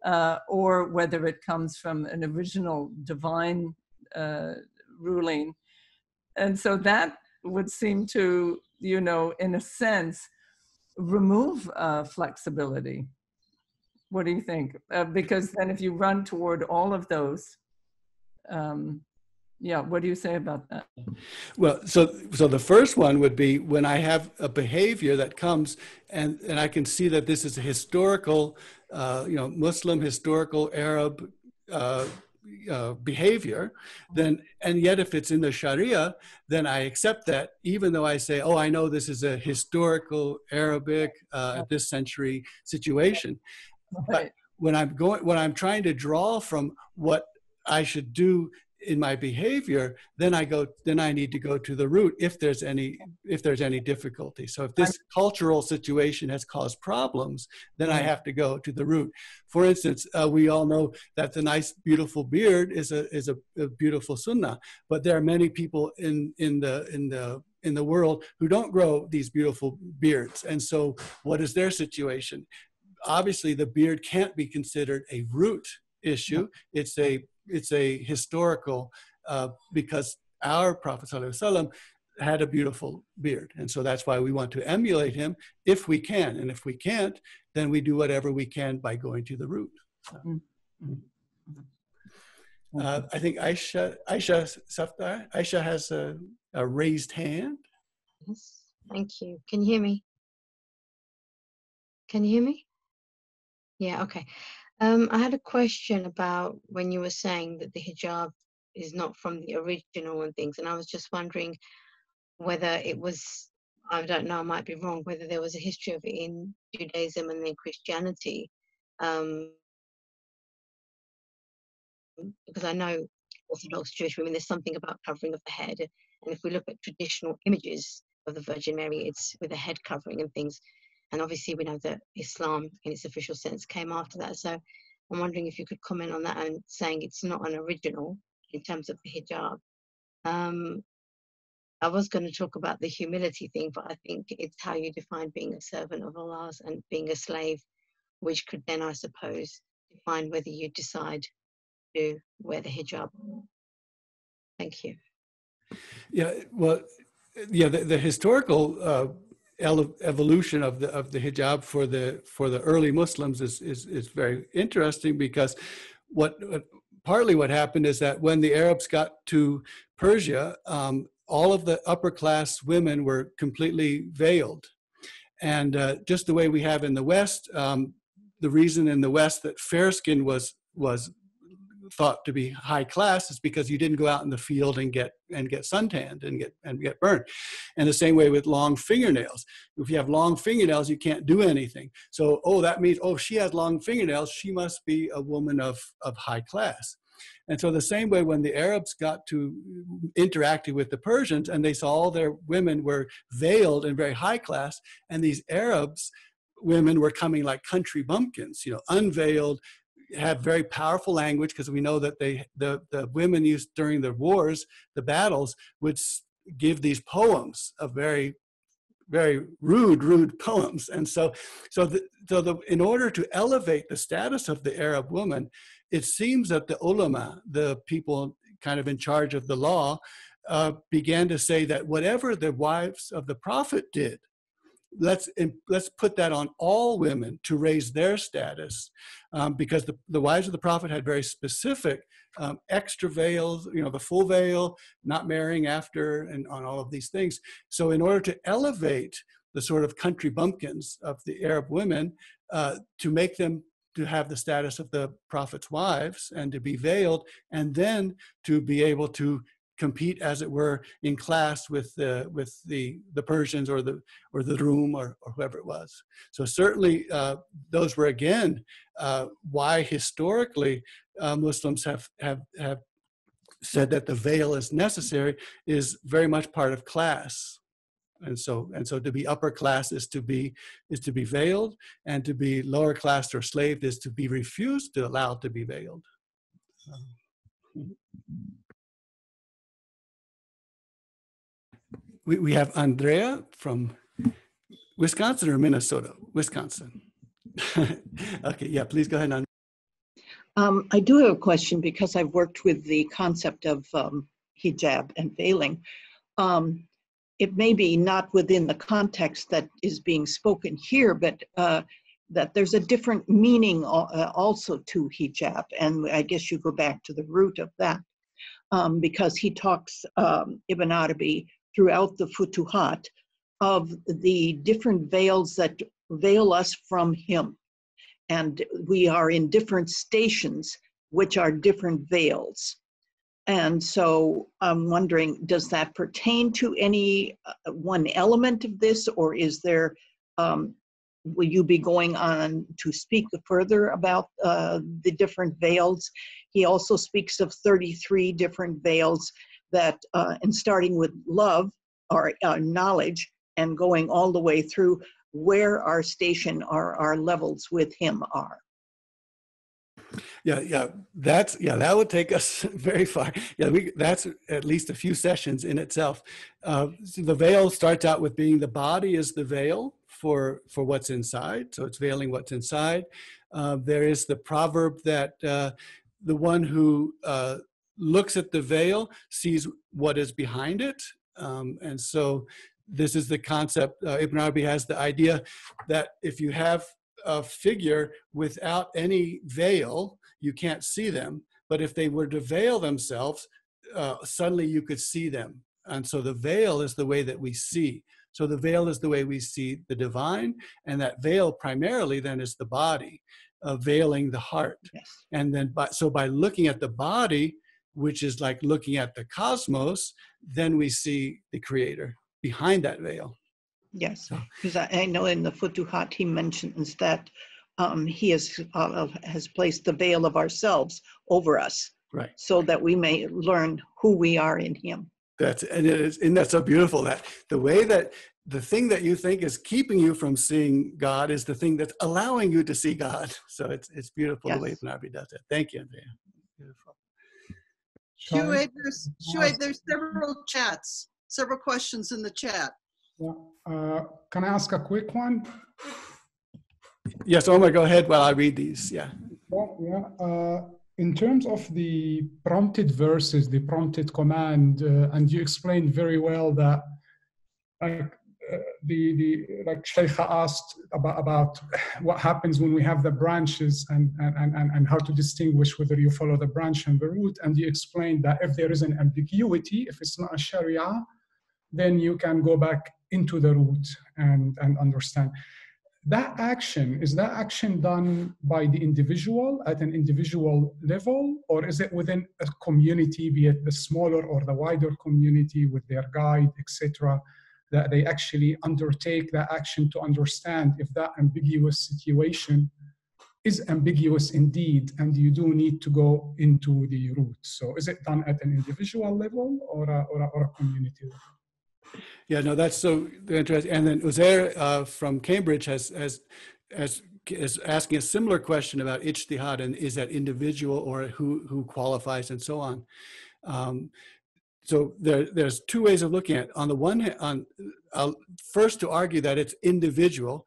uh, or whether it comes from an original divine uh, ruling. And so that would seem to, you know, in a sense, remove uh, flexibility. What do you think? Uh, because then if you run toward all of those, um, yeah, what do you say about that? Well, so so the first one would be when I have a behavior that comes and and I can see that this is a historical, uh, you know, Muslim historical Arab uh, behavior, then and yet if it's in the Sharia, then I accept that even though I say, oh, I know this is a historical Arabic uh, this century situation. But when I'm going, when I'm trying to draw from what I should do in my behavior, then I go, then I need to go to the root if there's any, if there's any difficulty. So if this cultural situation has caused problems, then I have to go to the root. For instance, uh, we all know that the nice, beautiful beard is a is a, a beautiful sunnah, but there are many people in in the in the in the world who don't grow these beautiful beards, and so what is their situation? Obviously, the beard can't be considered a root issue. It's a it's a historical uh, because our Prophet ﷺ had a beautiful beard, and so that's why we want to emulate him if we can, and if we can't, then we do whatever we can by going to the root. So, Mm. uh, I think Aisha Aisha Safdar Aisha has a, a raised hand. Yes, thank you. Can you hear me? Can you hear me? Yeah, okay. Um, I had a question about when you were saying that the hijab is not from the original and things, and I was just wondering whether it was, I don't know, I might be wrong, whether there was a history of it in Judaism and then Christianity. Um, because I know Orthodox Jewish women, there's something about covering of the head. And if we look at traditional images of the Virgin Mary, it's with a head covering and things. And obviously, we know that Islam, in its official sense, came after that. So I'm wondering if you could comment on that and saying it's not an original in terms of the hijab. Um, I was going to talk about the humility thing, but I think it's how you define being a servant of Allah's and being a slave, which could then, I suppose, define whether you decide to wear the hijab. Thank you. Yeah, well, yeah, the, the historical uh, evolution of the of the hijab for the for the early Muslims is is is very interesting because what, partly what happened is that when the Arabs got to Persia, um, all of the upper class women were completely veiled, and uh, just the way we have in the West, um, the reason in the West that fair skin was was thought to be high class is because you didn't go out in the field and get and get suntanned and get and get burned. And the same way with long fingernails. If you have long fingernails, you can't do anything. So oh, that means oh, she has long fingernails. She must be a woman of of high class. And so the same way when the Arabs got to interacting with the Persians and they saw all their women were veiled and very high class, and these Arabs women were coming like country bumpkins, you know, unveiled, have very powerful language because we know that they the, the women used during the wars the battles would give these poems of very very rude rude poems. And so so the, so the in order to elevate the status of the arab woman it seems that the ulama the people kind of in charge of the law uh, began to say that whatever the wives of the prophet did, let's let's put that on all women to raise their status um, because the, the wives of the prophet had very specific um, extra veils you know the full veil not marrying after and on all of these things. So in order to elevate the sort of country bumpkins of the arab women uh, to make them to have the status of the prophet's wives and to be veiled and then to be able to compete as it were in class with the with the the Persians or the or the Rum or, or whoever it was. So certainly uh, those were again uh, why historically uh, Muslims have have have said that the veil is necessary is very much part of class. And so and so to be upper class is to be is to be veiled, and to be lower class or slaved is to be refused to allow to be veiled. Um, we, we have Andrea from Wisconsin or Minnesota? Wisconsin. okay, yeah, please go ahead. Um, I do have a question because I've worked with the concept of um, hijab and veiling. Um, it may be not within the context that is being spoken here, but uh, that there's a different meaning uh, also to hijab. And I guess you go back to the root of that. Um, because he talks, um, Ibn Arabi throughout the Futuhat of the different veils that veil us from Him. And we are in different stations, which are different veils. And so I'm wondering, does that pertain to any uh, one element of this, or is there, um, will you be going on to speak further about uh, the different veils? He also speaks of 33 different veils that, uh, and starting with love or uh, knowledge and going all the way through where our station or our levels with him are. Yeah, yeah, that's yeah, that would take us very far. Yeah, we that's at least a few sessions in itself. Uh, so the veil starts out with being the body is the veil for for what's inside, so it's veiling what's inside. Uh, there is the proverb that uh, the one who uh, looks at the veil sees what is behind it um, and so this is the concept. Uh, Ibn Arabi has the idea that if you have a figure without any veil, you can't see them. But if they were to veil themselves, uh, suddenly you could see them. And so the veil is the way that we see. So the veil is the way we see the divine, and that veil primarily then is the body, uh, veiling the heart. Yes. And then, by, so by looking at the body, which is like looking at the cosmos, then we see the creator behind that veil. Yes, because I, I, know in the Futuhat he mentions that um, he has uh, has placed the veil of ourselves over us, right? So that we may learn who we are in Him. That's and it is, and that's so beautiful that the way that the thing that you think is keeping you from seeing God is the thing that's allowing you to see God. So it's it's beautiful yes. the way Nabi does it. Thank you, Andrea. Beautiful. Shuaib, there's, Shuaib, there's several chats, several questions in the chat. Yeah. Uh, can I ask a quick one? Yes, Omar, go ahead while I read these. Yeah. Well, yeah. Uh, in terms of the prompted verses, the prompted command, uh, and you explained very well that like the, the like Sheikha asked about, about what happens when we have the branches and, and, and, and how to distinguish whether you follow the branch and the root. And you explained that if there is an ambiguity, if it's not a Sharia, then you can go back into the root and, and understand. That action, is that action done by the individual at an individual level, or is it within a community, be it the smaller or the wider community with their guide, etc.? That they actually undertake that action to understand if that ambiguous situation is ambiguous indeed, and you do need to go into the root. So is it done at an individual level or a, or a, or a community level? Yeah, no, that's so interesting. And then Uzair uh, from Cambridge has, has, has is asking a similar question about ijtihad and is that individual or who, who qualifies and so on. Um, so there, there's two ways of looking at it. On the one hand, on uh, first to argue that it's individual,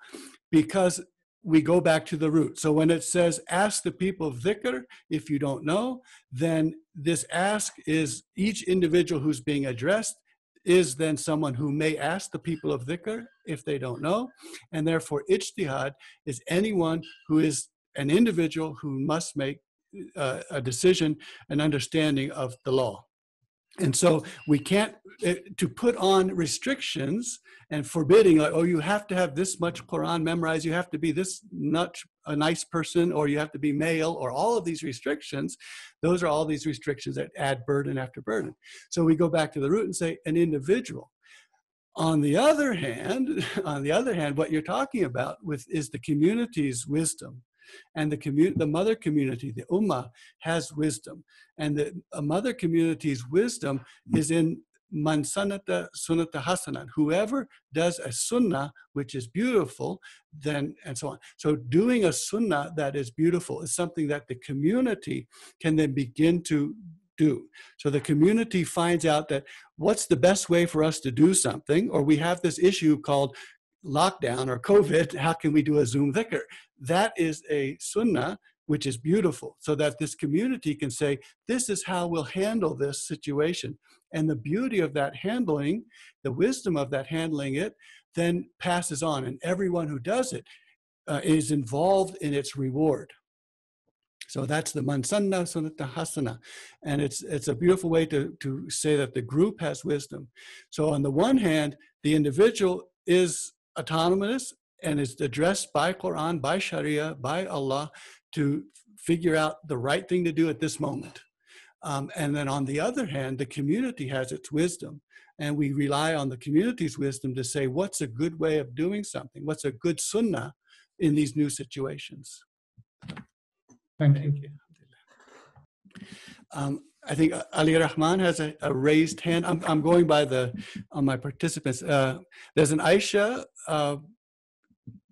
because we go back to the root. So when it says, ask the people of dhikr, if you don't know, then this ask is each individual who's being addressed is then someone who may ask the people of dhikr if they don't know. And therefore, ijtihad is anyone who is an individual who must make uh, a decision, an understanding of the law. And so we can't, uh, to put on restrictions and forbidding, like, oh, you have to have this much Quran memorized, you have to be this much a nice person, or you have to be male, or all of these restrictions, those are all these restrictions that add burden after burden. So we go back to the root and say an individual. On the other hand, on the other hand, what you're talking about with is the community's wisdom and the community, the mother community, the ummah, has wisdom, and the mother community's wisdom is in man sunnata sunnata hasanat. Whoever does a sunnah which is beautiful, then and so on. So doing a sunnah that is beautiful is something that the community can then begin to do. So the community finds out that what's the best way for us to do something, or we have this issue called lockdown or COVID, how can we do a Zoom dhikr? That is a sunnah which is beautiful, so that this community can say, this is how we'll handle this situation. And the beauty of that handling, the wisdom of that handling it, then passes on. And everyone who does it uh, is involved in its reward. So that's the mansanna sunnata hasana. And it's, it's a beautiful way to, to say that the group has wisdom. So on the one hand, the individual is autonomous and is addressed by Quran, by Sharia, by Allah to figure out the right thing to do at this moment. Um, and then on the other hand, the community has its wisdom. And we rely on the community's wisdom to say, what's a good way of doing something? What's a good sunnah in these new situations? Thank, Thank you. you. Um, I think Ali Rahman has a, a, raised hand. I'm, I'm going by the on my participants. Uh, there's an Aisha, uh,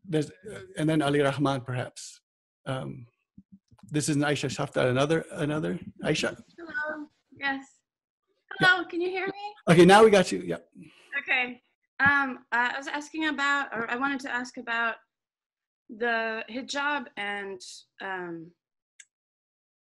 there's, and then Ali Rahman perhaps. Um, this is an Aisha Shaftar. Another another Aisha. Hello. Yes. Hello. Can you hear me? Okay, now we got you. Yeah. Okay. Um, I was asking about, or I wanted to ask about the hijab and um,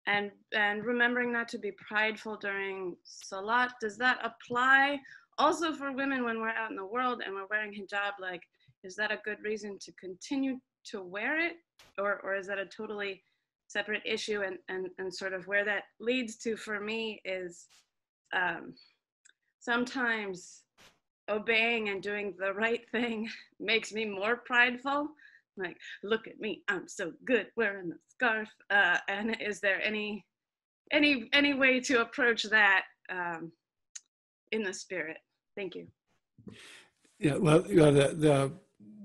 and and remembering not to be prideful during salat does that apply also for women when we're out in the world and we're wearing hijab? Like is that a good reason to continue to wear it? Or or is that a totally separate issue? And and, and sort of where that leads to for me is um, sometimes obeying and doing the right thing makes me more prideful like look at me i'm so good wearing the scarf uh, and is there any any any way to approach that um, in the spirit? Thank you. Yeah well you know, the, the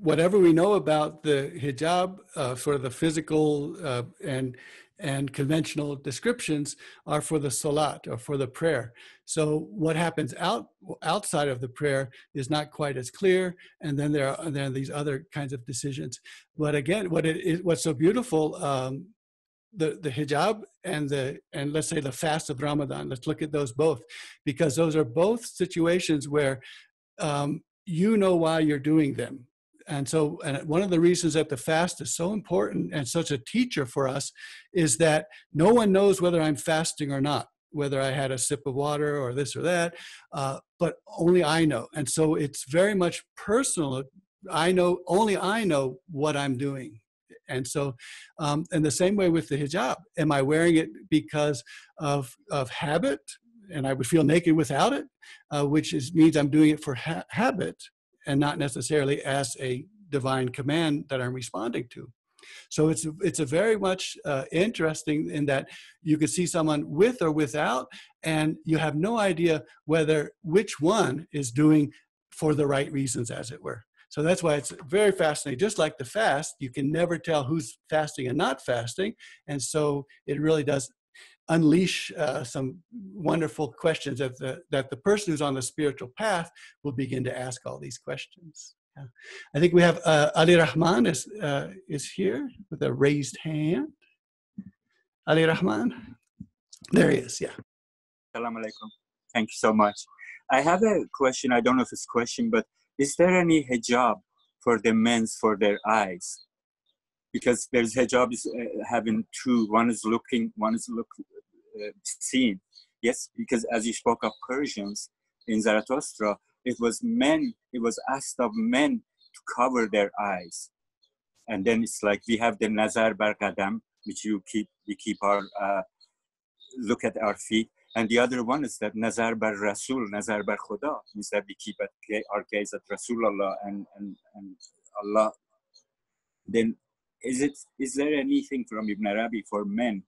whatever we know about the hijab uh, for the physical uh, and and conventional descriptions are for the salat or for the prayer. So what happens out outside of the prayer is not quite as clear, and then there are, there are these other kinds of decisions. But again, what it is, what's so beautiful, um, the the hijab and the and let's say the fast of Ramadan. Let's look at those both, because those are both situations where um, you know why you're doing them and so and one of the reasons that the fast is so important and such a teacher for us is that no one knows whether i'm fasting or not whether i had a sip of water or this or that uh, but only i know. And so it's very much personal. I know only i know what i'm doing. And so um, and the same way with the hijab am i wearing it because of of habit and i would feel naked without it uh, which is means i'm doing it for ha- habit and not necessarily as a divine command that I'm responding to. So it's it's a very much uh, interesting in that you can see someone with or without, and you have no idea whether which one is doing for the right reasons, as it were. So that's why it's very fascinating. Just like the fast, you can never tell who's fasting and not fasting, and so it really does unleash uh, some wonderful questions that the, that the person who's on the spiritual path will begin to ask all these questions. Yeah. I think we have uh, Ali Rahman is, uh, is here with a raised hand. Ali Rahman? There he is, yeah. Assalamu alaikum. Thank you so much. I have a question. I don't know if it's a question, but is there any hijab for the men's for their eyes? Because there's hijab is uh, having two. One is looking, one is look uh, seen. Yes, because as you spoke of Persians in Zarathustra, it was men. It was asked of men to cover their eyes, and then it's like we have the nazar bar qadam, which you keep. We keep our uh, look at our feet, and the other one is that nazar bar rasul, nazar bar khuda, means that we keep at, our gaze at Rasulullah and and and Allah. Then is it is there anything from Ibn Arabi for men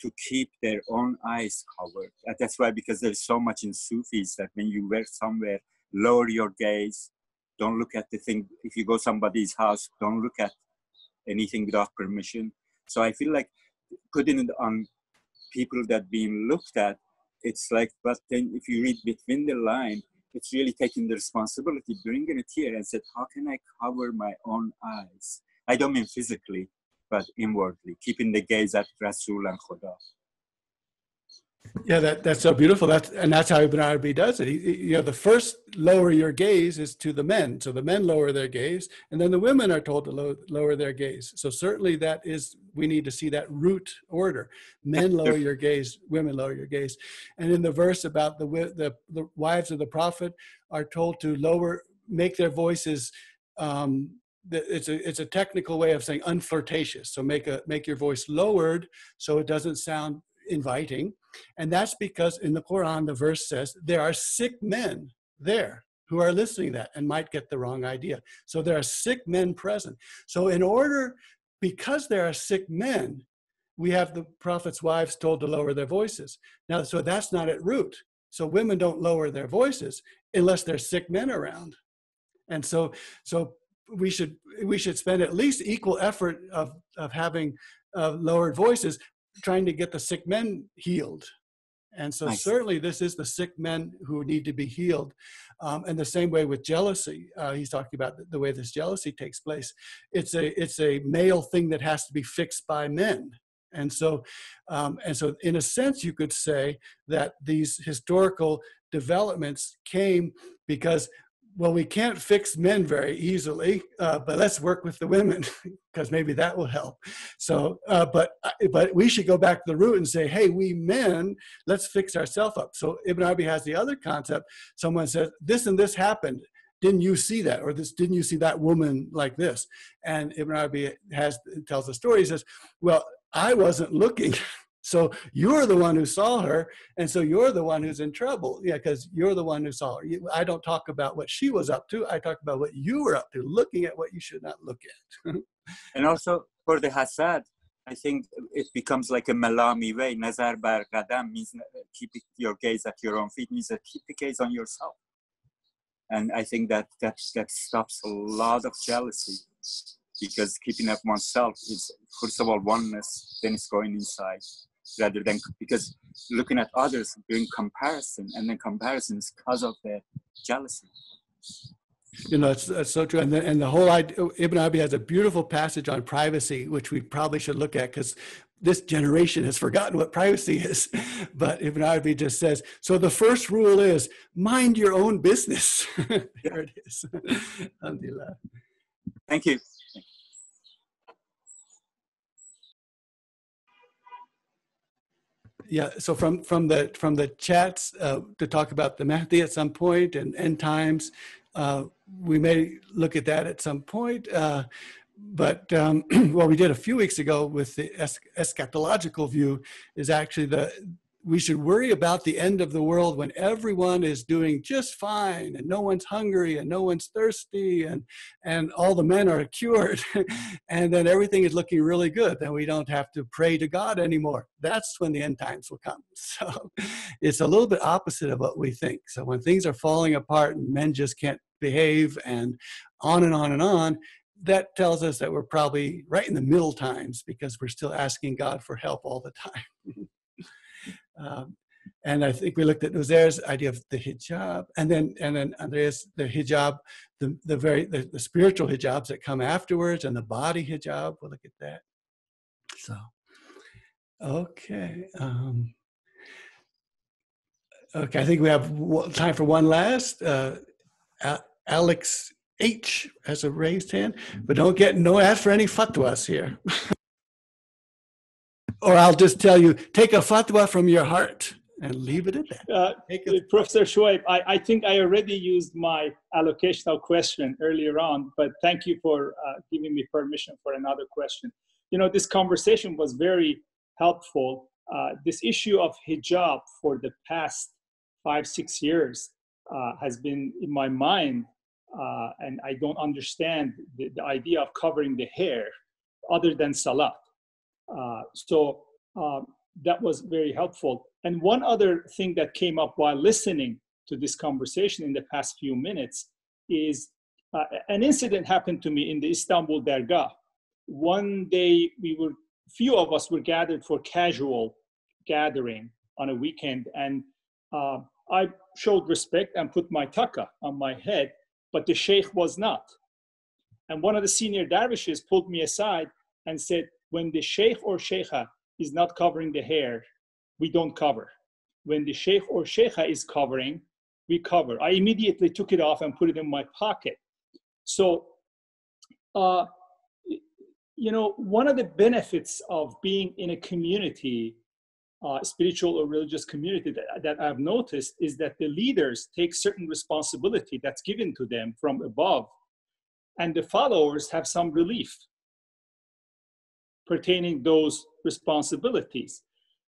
to keep their own eyes covered? That's why because there's so much in Sufis that when you were somewhere, lower your gaze, don't look at the thing. If you go somebody's house, don't look at anything without permission. So I feel like putting it on people that being looked at, it's like, but then if you read between the line, it's really taking the responsibility, bringing it here and said, how can I cover my own eyes? I don't mean physically, but inwardly, keeping the gaze at Rasul and Khuda. Yeah, that, that's so beautiful. That's and that's how Ibn Arabi does it. He, you know, the first lower your gaze is to the men. So the men lower their gaze, and then the women are told to low, lower their gaze. So certainly that is we need to see that root order. Men lower your gaze, women lower your gaze. And in the verse about the the, the wives of the prophet are told to lower, make their voices um, it's a it's a technical way of saying unflirtatious. So make a make your voice lowered so it doesn't sound inviting, and that's because in the Quran the verse says there are sick men there who are listening that and might get the wrong idea. So there are sick men present. So in order, because there are sick men, we have the prophet's wives told to lower their voices. Now, so that's not at root. So women don't lower their voices unless there's sick men around. And so, so we should we should spend at least equal effort of of having uh, lowered voices trying to get the sick men healed. And so nice. certainly this is the sick men who need to be healed. Um, and the same way with jealousy. Uh, he's talking about the, the way this jealousy takes place. It's a it's a male thing that has to be fixed by men. And so um, and so in a sense you could say that these historical developments came because well, we can't fix men very easily, uh, but let's work with the women because maybe that will help. So, uh, but uh, but we should go back to the root and say, hey, we men, let's fix ourselves up. So Ibn Arabi has the other concept. Someone says this and this happened. Didn't you see that, or this? Didn't you see that woman like this? And Ibn Arabi has tells the story. He says, well, I wasn't looking. So you're the one who saw her, and so you're the one who's in trouble. Yeah, because you're the one who saw her. I don't talk about what she was up to. I talk about what you were up to, looking at what you should not look at. and also for the hasad, I think it becomes like a malami way. Nazar bar qadam means uh, keep your gaze at your own feet, means that keep the gaze on yourself. And I think that that, that stops a lot of jealousy because keeping up oneself is, first of all, oneness, then it's going inside rather than because looking at others doing comparison and then comparisons cause of the jealousy you know, that's, that's so true. And the, and the whole idea, Ibn Arabi has a beautiful passage on privacy, which we probably should look at because this generation has forgotten what privacy is. But Ibn Arabi just says, so the first rule is mind your own business. there it is. Alhamdulillah. Thank you. Yeah so from from the from the chats uh, to talk about the mahdi at some point and end times uh, we may look at that at some point uh, but um, what we did a few weeks ago with the es- eschatological view is actually the we should worry about the end of the world when everyone is doing just fine and no one's hungry and no one's thirsty and and all the men are cured and then everything is looking really good then we don't have to pray to god anymore. That's when the end times will come. So it's a little bit opposite of what we think. So when things are falling apart and men just can't behave and on and on and on that tells us that we're probably right in the middle times because we're still asking god for help all the time Um, and I think we looked at Uzaire's idea of the hijab, and then and then Andreas the hijab, the the very the, the spiritual hijabs that come afterwards, and the body hijab. We'll look at that. So, okay, um, okay. I think we have time for one last. Uh, Alex H has a raised hand, but don't get no ask for any fatwas here. or I'll just tell you, take a fatwa from your heart and leave it at that. Uh, Professor Shuaib, I, I, think I already used my allocational question earlier on, but thank you for uh, giving me permission for another question. You know, this conversation was very helpful. Uh, this issue of hijab for the past five, six years uh, has been in my mind, uh, and I don't understand the, the, idea of covering the hair other than salat. Uh, so um, that was very helpful. And one other thing that came up while listening to this conversation in the past few minutes is uh, an incident happened to me in the Istanbul Dergah. One day, we were few of us were gathered for casual gathering on a weekend, and uh, I showed respect and put my taka on my head, but the sheikh was not. And one of the senior dervishes pulled me aside and said, "When the sheikh or sheikha is not covering the hair, we don't cover. When the sheikh or sheikha is covering, we cover. I immediately took it off and put it in my pocket. So, uh, you know, one of the benefits of being in a community, uh, spiritual or religious community that, that I've noticed is that the leaders take certain responsibility that's given to them from above, and the followers have some relief pertaining those responsibilities.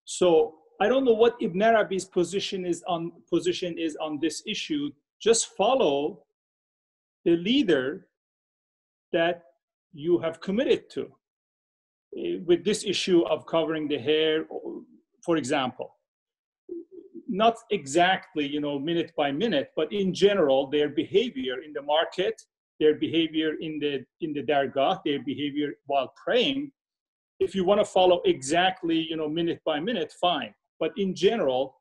So I don't know what Ibn Arabi's position is on position is on this issue. Just follow the leader that you have committed to. Eh, with this issue of covering the hair, for example, not exactly you know minute by minute, but in general, their behavior in the market, their behavior in the in the dargah, their behavior while praying. If you want to follow exactly you know minute by minute, fine but in general,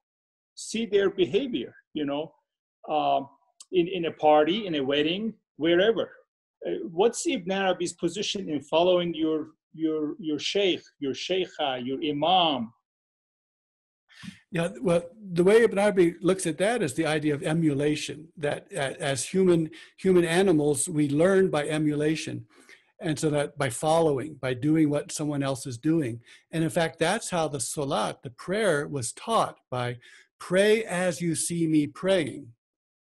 see their behavior, you know, um, in, in a party, in a wedding, wherever. Uh, what's Ibn Arabi's position in following your, your, your sheikh, your sheikha, your imam? Yeah, well, the way Ibn Arabi looks at that is the idea of emulation, that as human, human animals, we learn by emulation. And so that by following, by doing what someone else is doing. And in fact, that's how the salat, the prayer, was taught by pray as you see me praying.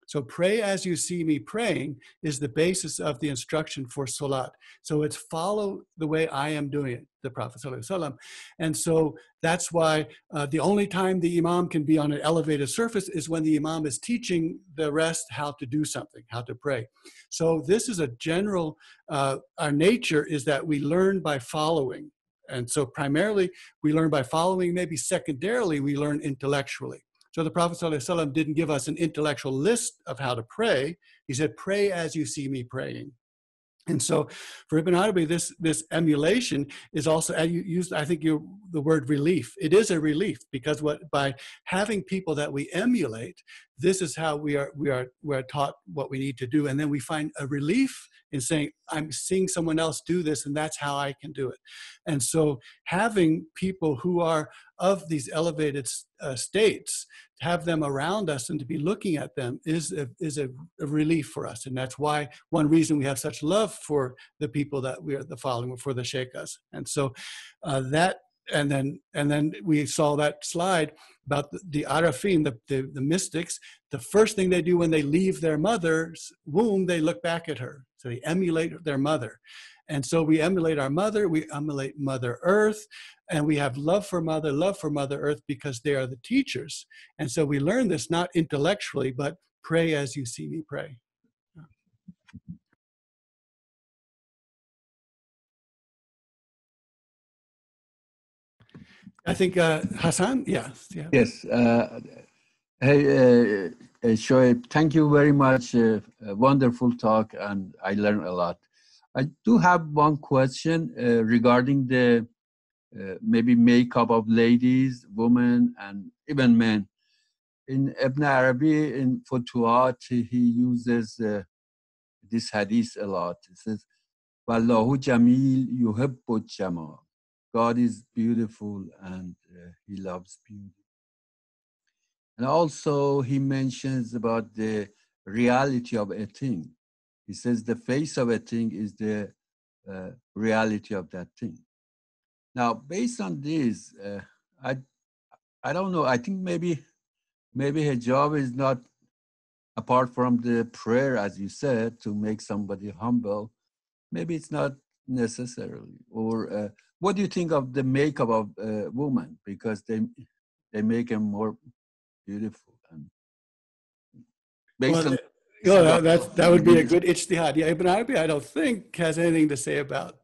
So pray as you see me praying is the basis of the instruction for salat. So it's follow the way I am doing it, the Prophet ﷺ. And so that's why uh, the only time the imam can be on an elevated surface is when the imam is teaching the rest how to do something, how to pray. So this is a general, uh, our nature is that we learn by following. And so primarily we learn by following, maybe secondarily we learn intellectually. So the Prophet ﷺ didn't give us an intellectual list of how to pray. He said, pray as you see me praying. And so for Ibn Arabi, this, this emulation is also, you used, I think you the word relief. It is a relief because what by having people that we emulate, this is how we are, we are, we are taught what we need to do. And then we find a relief in saying, I'm seeing someone else do this and that's how I can do it. And so having people who are of these elevated uh, states, have them around us and to be looking at them is a, is a, a, relief for us. And that's why one reason we have such love for the people that we are the following, for the sheikhs. And so uh, that and then and then we saw that slide about the, the arifin, the, the, the mystics. The first thing they do when they leave their mother's womb, they look back at her. So they emulate their mother. And so we emulate our mother, we emulate Mother Earth, and we have love for Mother, love for Mother Earth because they are the teachers. And so we learn this not intellectually, but pray as you see me pray. I think uh, Hassan, yes. Yeah. Yes. Uh, hey, uh, uh, Shuaib, thank you very much. Uh, wonderful talk, and I learned a lot. I do have one question uh, regarding the uh, maybe makeup of ladies, women, and even men. In Ibn Arabi, in Futuhat, he uses uh, this hadith a lot. It says, Wallahu jamil yuhibbu jamal. God is beautiful and uh, he loves beauty. And also he mentions about the reality of a thing. He says the face of a thing is the uh, reality of that thing. Now, based on this, uh, I I don't know. I think maybe maybe hijab is not apart from the prayer, as you said, to make somebody humble. Maybe it's not necessarily. Or uh, what do you think of the makeup of a woman? Because they they make them more beautiful and based Well, on Yeah, that, that, that would be a good ijtihad. Yeah, Ibn Arabi, I don't think has anything to say about,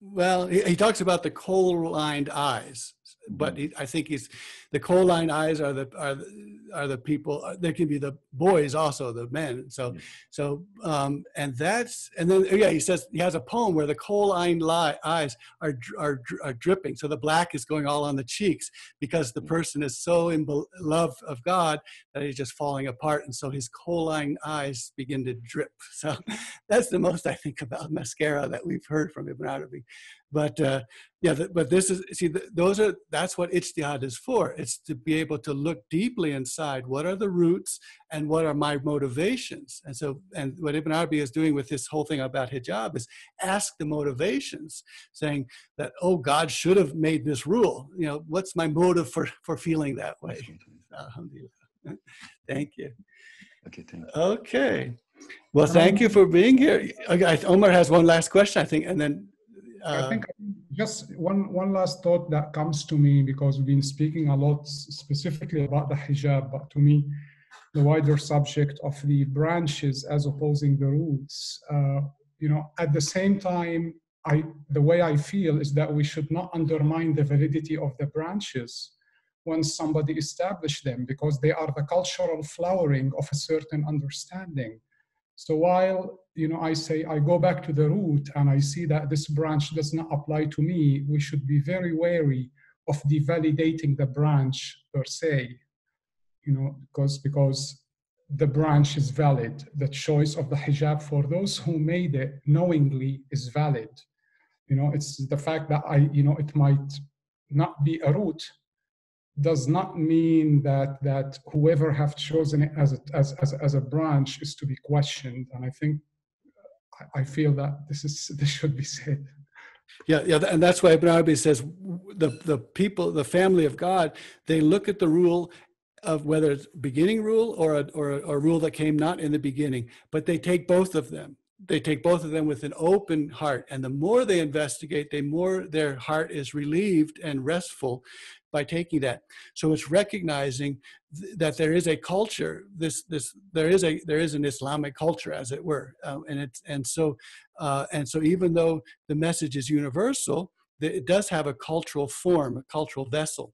well, he, he talks about the kohl-lined eyes, but he, I think he's, the kohl-lined eyes are the, are, the- are the people, uh, there can be the boys also, the men. So, so, um, and that's, and then, yeah, he says, he has a poem where the kohl-lined li- eyes are, are, are dripping. So the black is going all on the cheeks because the person is so in love of God that he's just falling apart. And so his kohl-lined eyes begin to drip. So that's the most I think about mascara that we've heard from Ibn Arabi. But uh, yeah, but this is, see, th- those are, that's what ijtihad is for. It's to be able to look deeply inside. What are the roots and what are my motivations? And so, and what Ibn Arabi is doing with this whole thing about hijab is ask the motivations, saying that, oh, God should have made this rule. You know, what's my motive for, for feeling that way? Alhamdulillah. Thank you. Okay, thank you. Okay. Well, thank you for being here. Okay, Omar has one last question, I think, and then. I uh, think just one one last thought that comes to me because we've been speaking a lot specifically about the hijab, but to me, the wider subject of the branches as opposing the roots. Uh, you know, at the same time, I the way I feel is that we should not undermine the validity of the branches once somebody established them because they are the cultural flowering of a certain understanding. So while you know I say I go back to the root and I see that this branch does not apply to me, we should be very wary of devalidating the branch per se. You know, because because the branch is valid. The choice of the hijab for those who made it knowingly is valid. You know, it's the fact that I, you know, it might not be a root does not mean that that whoever have chosen it as a, as, as, as a branch is to be questioned. And I think I, feel that this is this should be said. Yeah, yeah, and that's why Ibn Arabi says the the people, the family of God, they look at the rule of whether it's beginning rule or a, or a, or a rule that came not in the beginning, but they take both of them. They take both of them with an open heart, and the more they investigate, the more their heart is relieved and restful by taking that. So it's recognizing th- that there is a culture. This this there is a there is an Islamic culture, as it were, um, and it's and so uh, and so even though the message is universal, th- it does have a cultural form, a cultural vessel.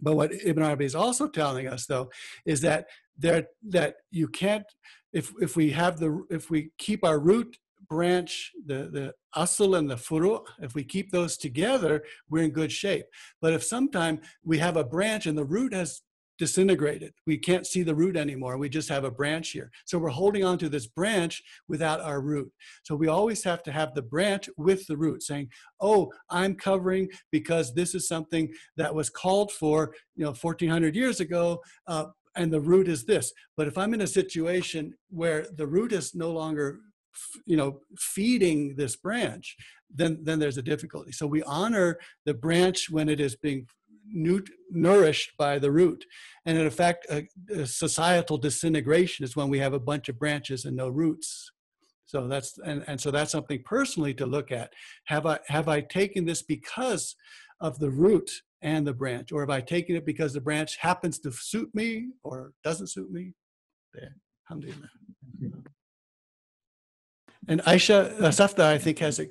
But what Ibn Arabi is also telling us, though, is that there that you can't if if we have the if we keep our root branch the the asl and the furu if we keep those together we're in good shape. But if sometime we have a branch and the root has disintegrated we can't see the root anymore we just have a branch here. So we're holding on to this branch without our root. So we always have to have the branch with the root saying oh i'm covering because this is something that was called for you know 1400 years ago uh, and the root is this. But if i'm in a situation where the root is no longer you know feeding this branch then then there's a difficulty. So we honor the branch when it is being nourished by the root. And in effect a, a societal disintegration is when we have a bunch of branches and no roots. So that's and, and so that's something personally to look at. Have i have i taken this because of the root and the branch? Or have i taken it because the branch happens to suit me or doesn't suit me? There. Alhamdulillah and aisha uh, safda i think has a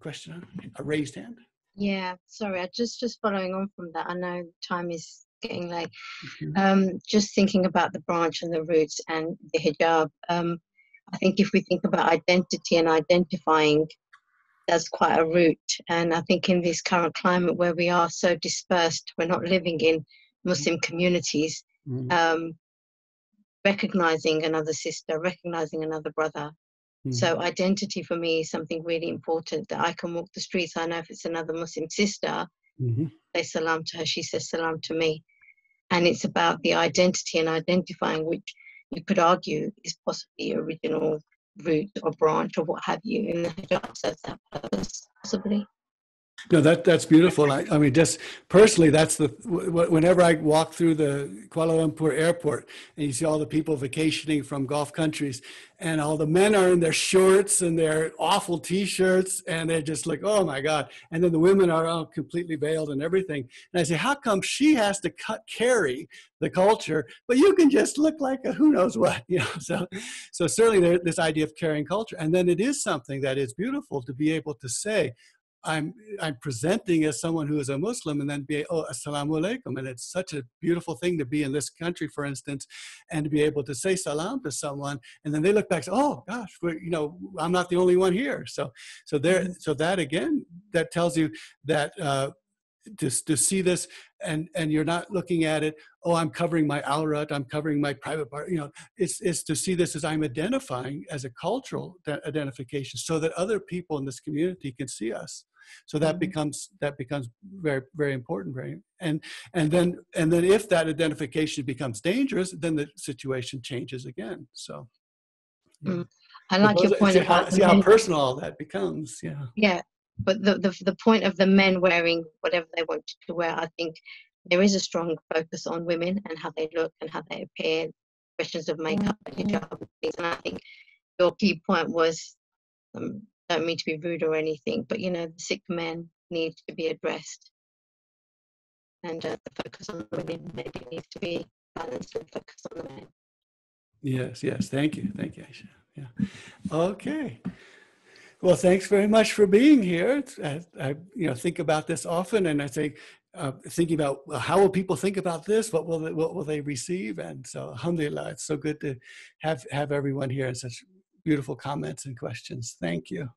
question a raised hand Yeah, sorry, I just just following on from that. I know time is getting late. Um, just thinking about the branch and the roots and the hijab. Um, I think if we think about identity and identifying, that's quite a root. And I think in this current climate where we are so dispersed, we're not living in Muslim communities. Um, recognizing another sister, recognizing another brother, Mm. so identity for me is something really important that I can walk the streets. I know if it's another Muslim sister, mm-hmm. say salam to her, she says salam to me. And it's about the identity and identifying, which you could argue is possibly original root or branch or what have you in the hijab serves that purpose, possibly. No, that that's beautiful. I, I mean, just personally, that's the whenever I walk through the Kuala Lumpur airport and you see all the people vacationing from Gulf countries, and all the men are in their shorts and their awful t-shirts, and they're just like, oh my god. And then the women are all completely veiled and everything. And I say, how come she has to cut carry the culture, but you can just look like a who knows what, you know? So, so certainly there, this idea of carrying culture, and then it is something that is beautiful to be able to say, I'm I'm presenting as someone who is a Muslim and then be oh assalamu alaikum and it's such a beautiful thing to be in this country for instance and to be able to say salam to someone and then they look back and say oh gosh you know I'm not the only one here so so there mm-hmm. so that again that tells you that uh, to, to see this and and you're not looking at it oh i'm covering my awrat i'm covering my private part you know it's it's to see this as i'm identifying as a cultural identification so that other people in this community can see us so that mm-hmm. becomes that becomes very very important right and and then and then if that identification becomes dangerous then the situation changes again so mm. i like your point see how, see how personal all that becomes yeah yeah but the, the the point of the men wearing whatever they want to wear i think there is a strong focus on women and how they look and how they appear questions of makeup and mm-hmm. hijab and things and i think your key point was um, don't mean to be rude or anything, but you know, the sick men need to be addressed. And uh, the focus on the women maybe needs to be balanced and focus on the men. Yes, yes. Thank you. Thank you, Aisha. Yeah. Okay. Well, thanks very much for being here. I, I you know, think about this often, and I think uh, thinking about well, how will people think about this? What will they, what will they receive? And so, alhamdulillah, it's so good to have have everyone here and such beautiful comments and questions. Thank you.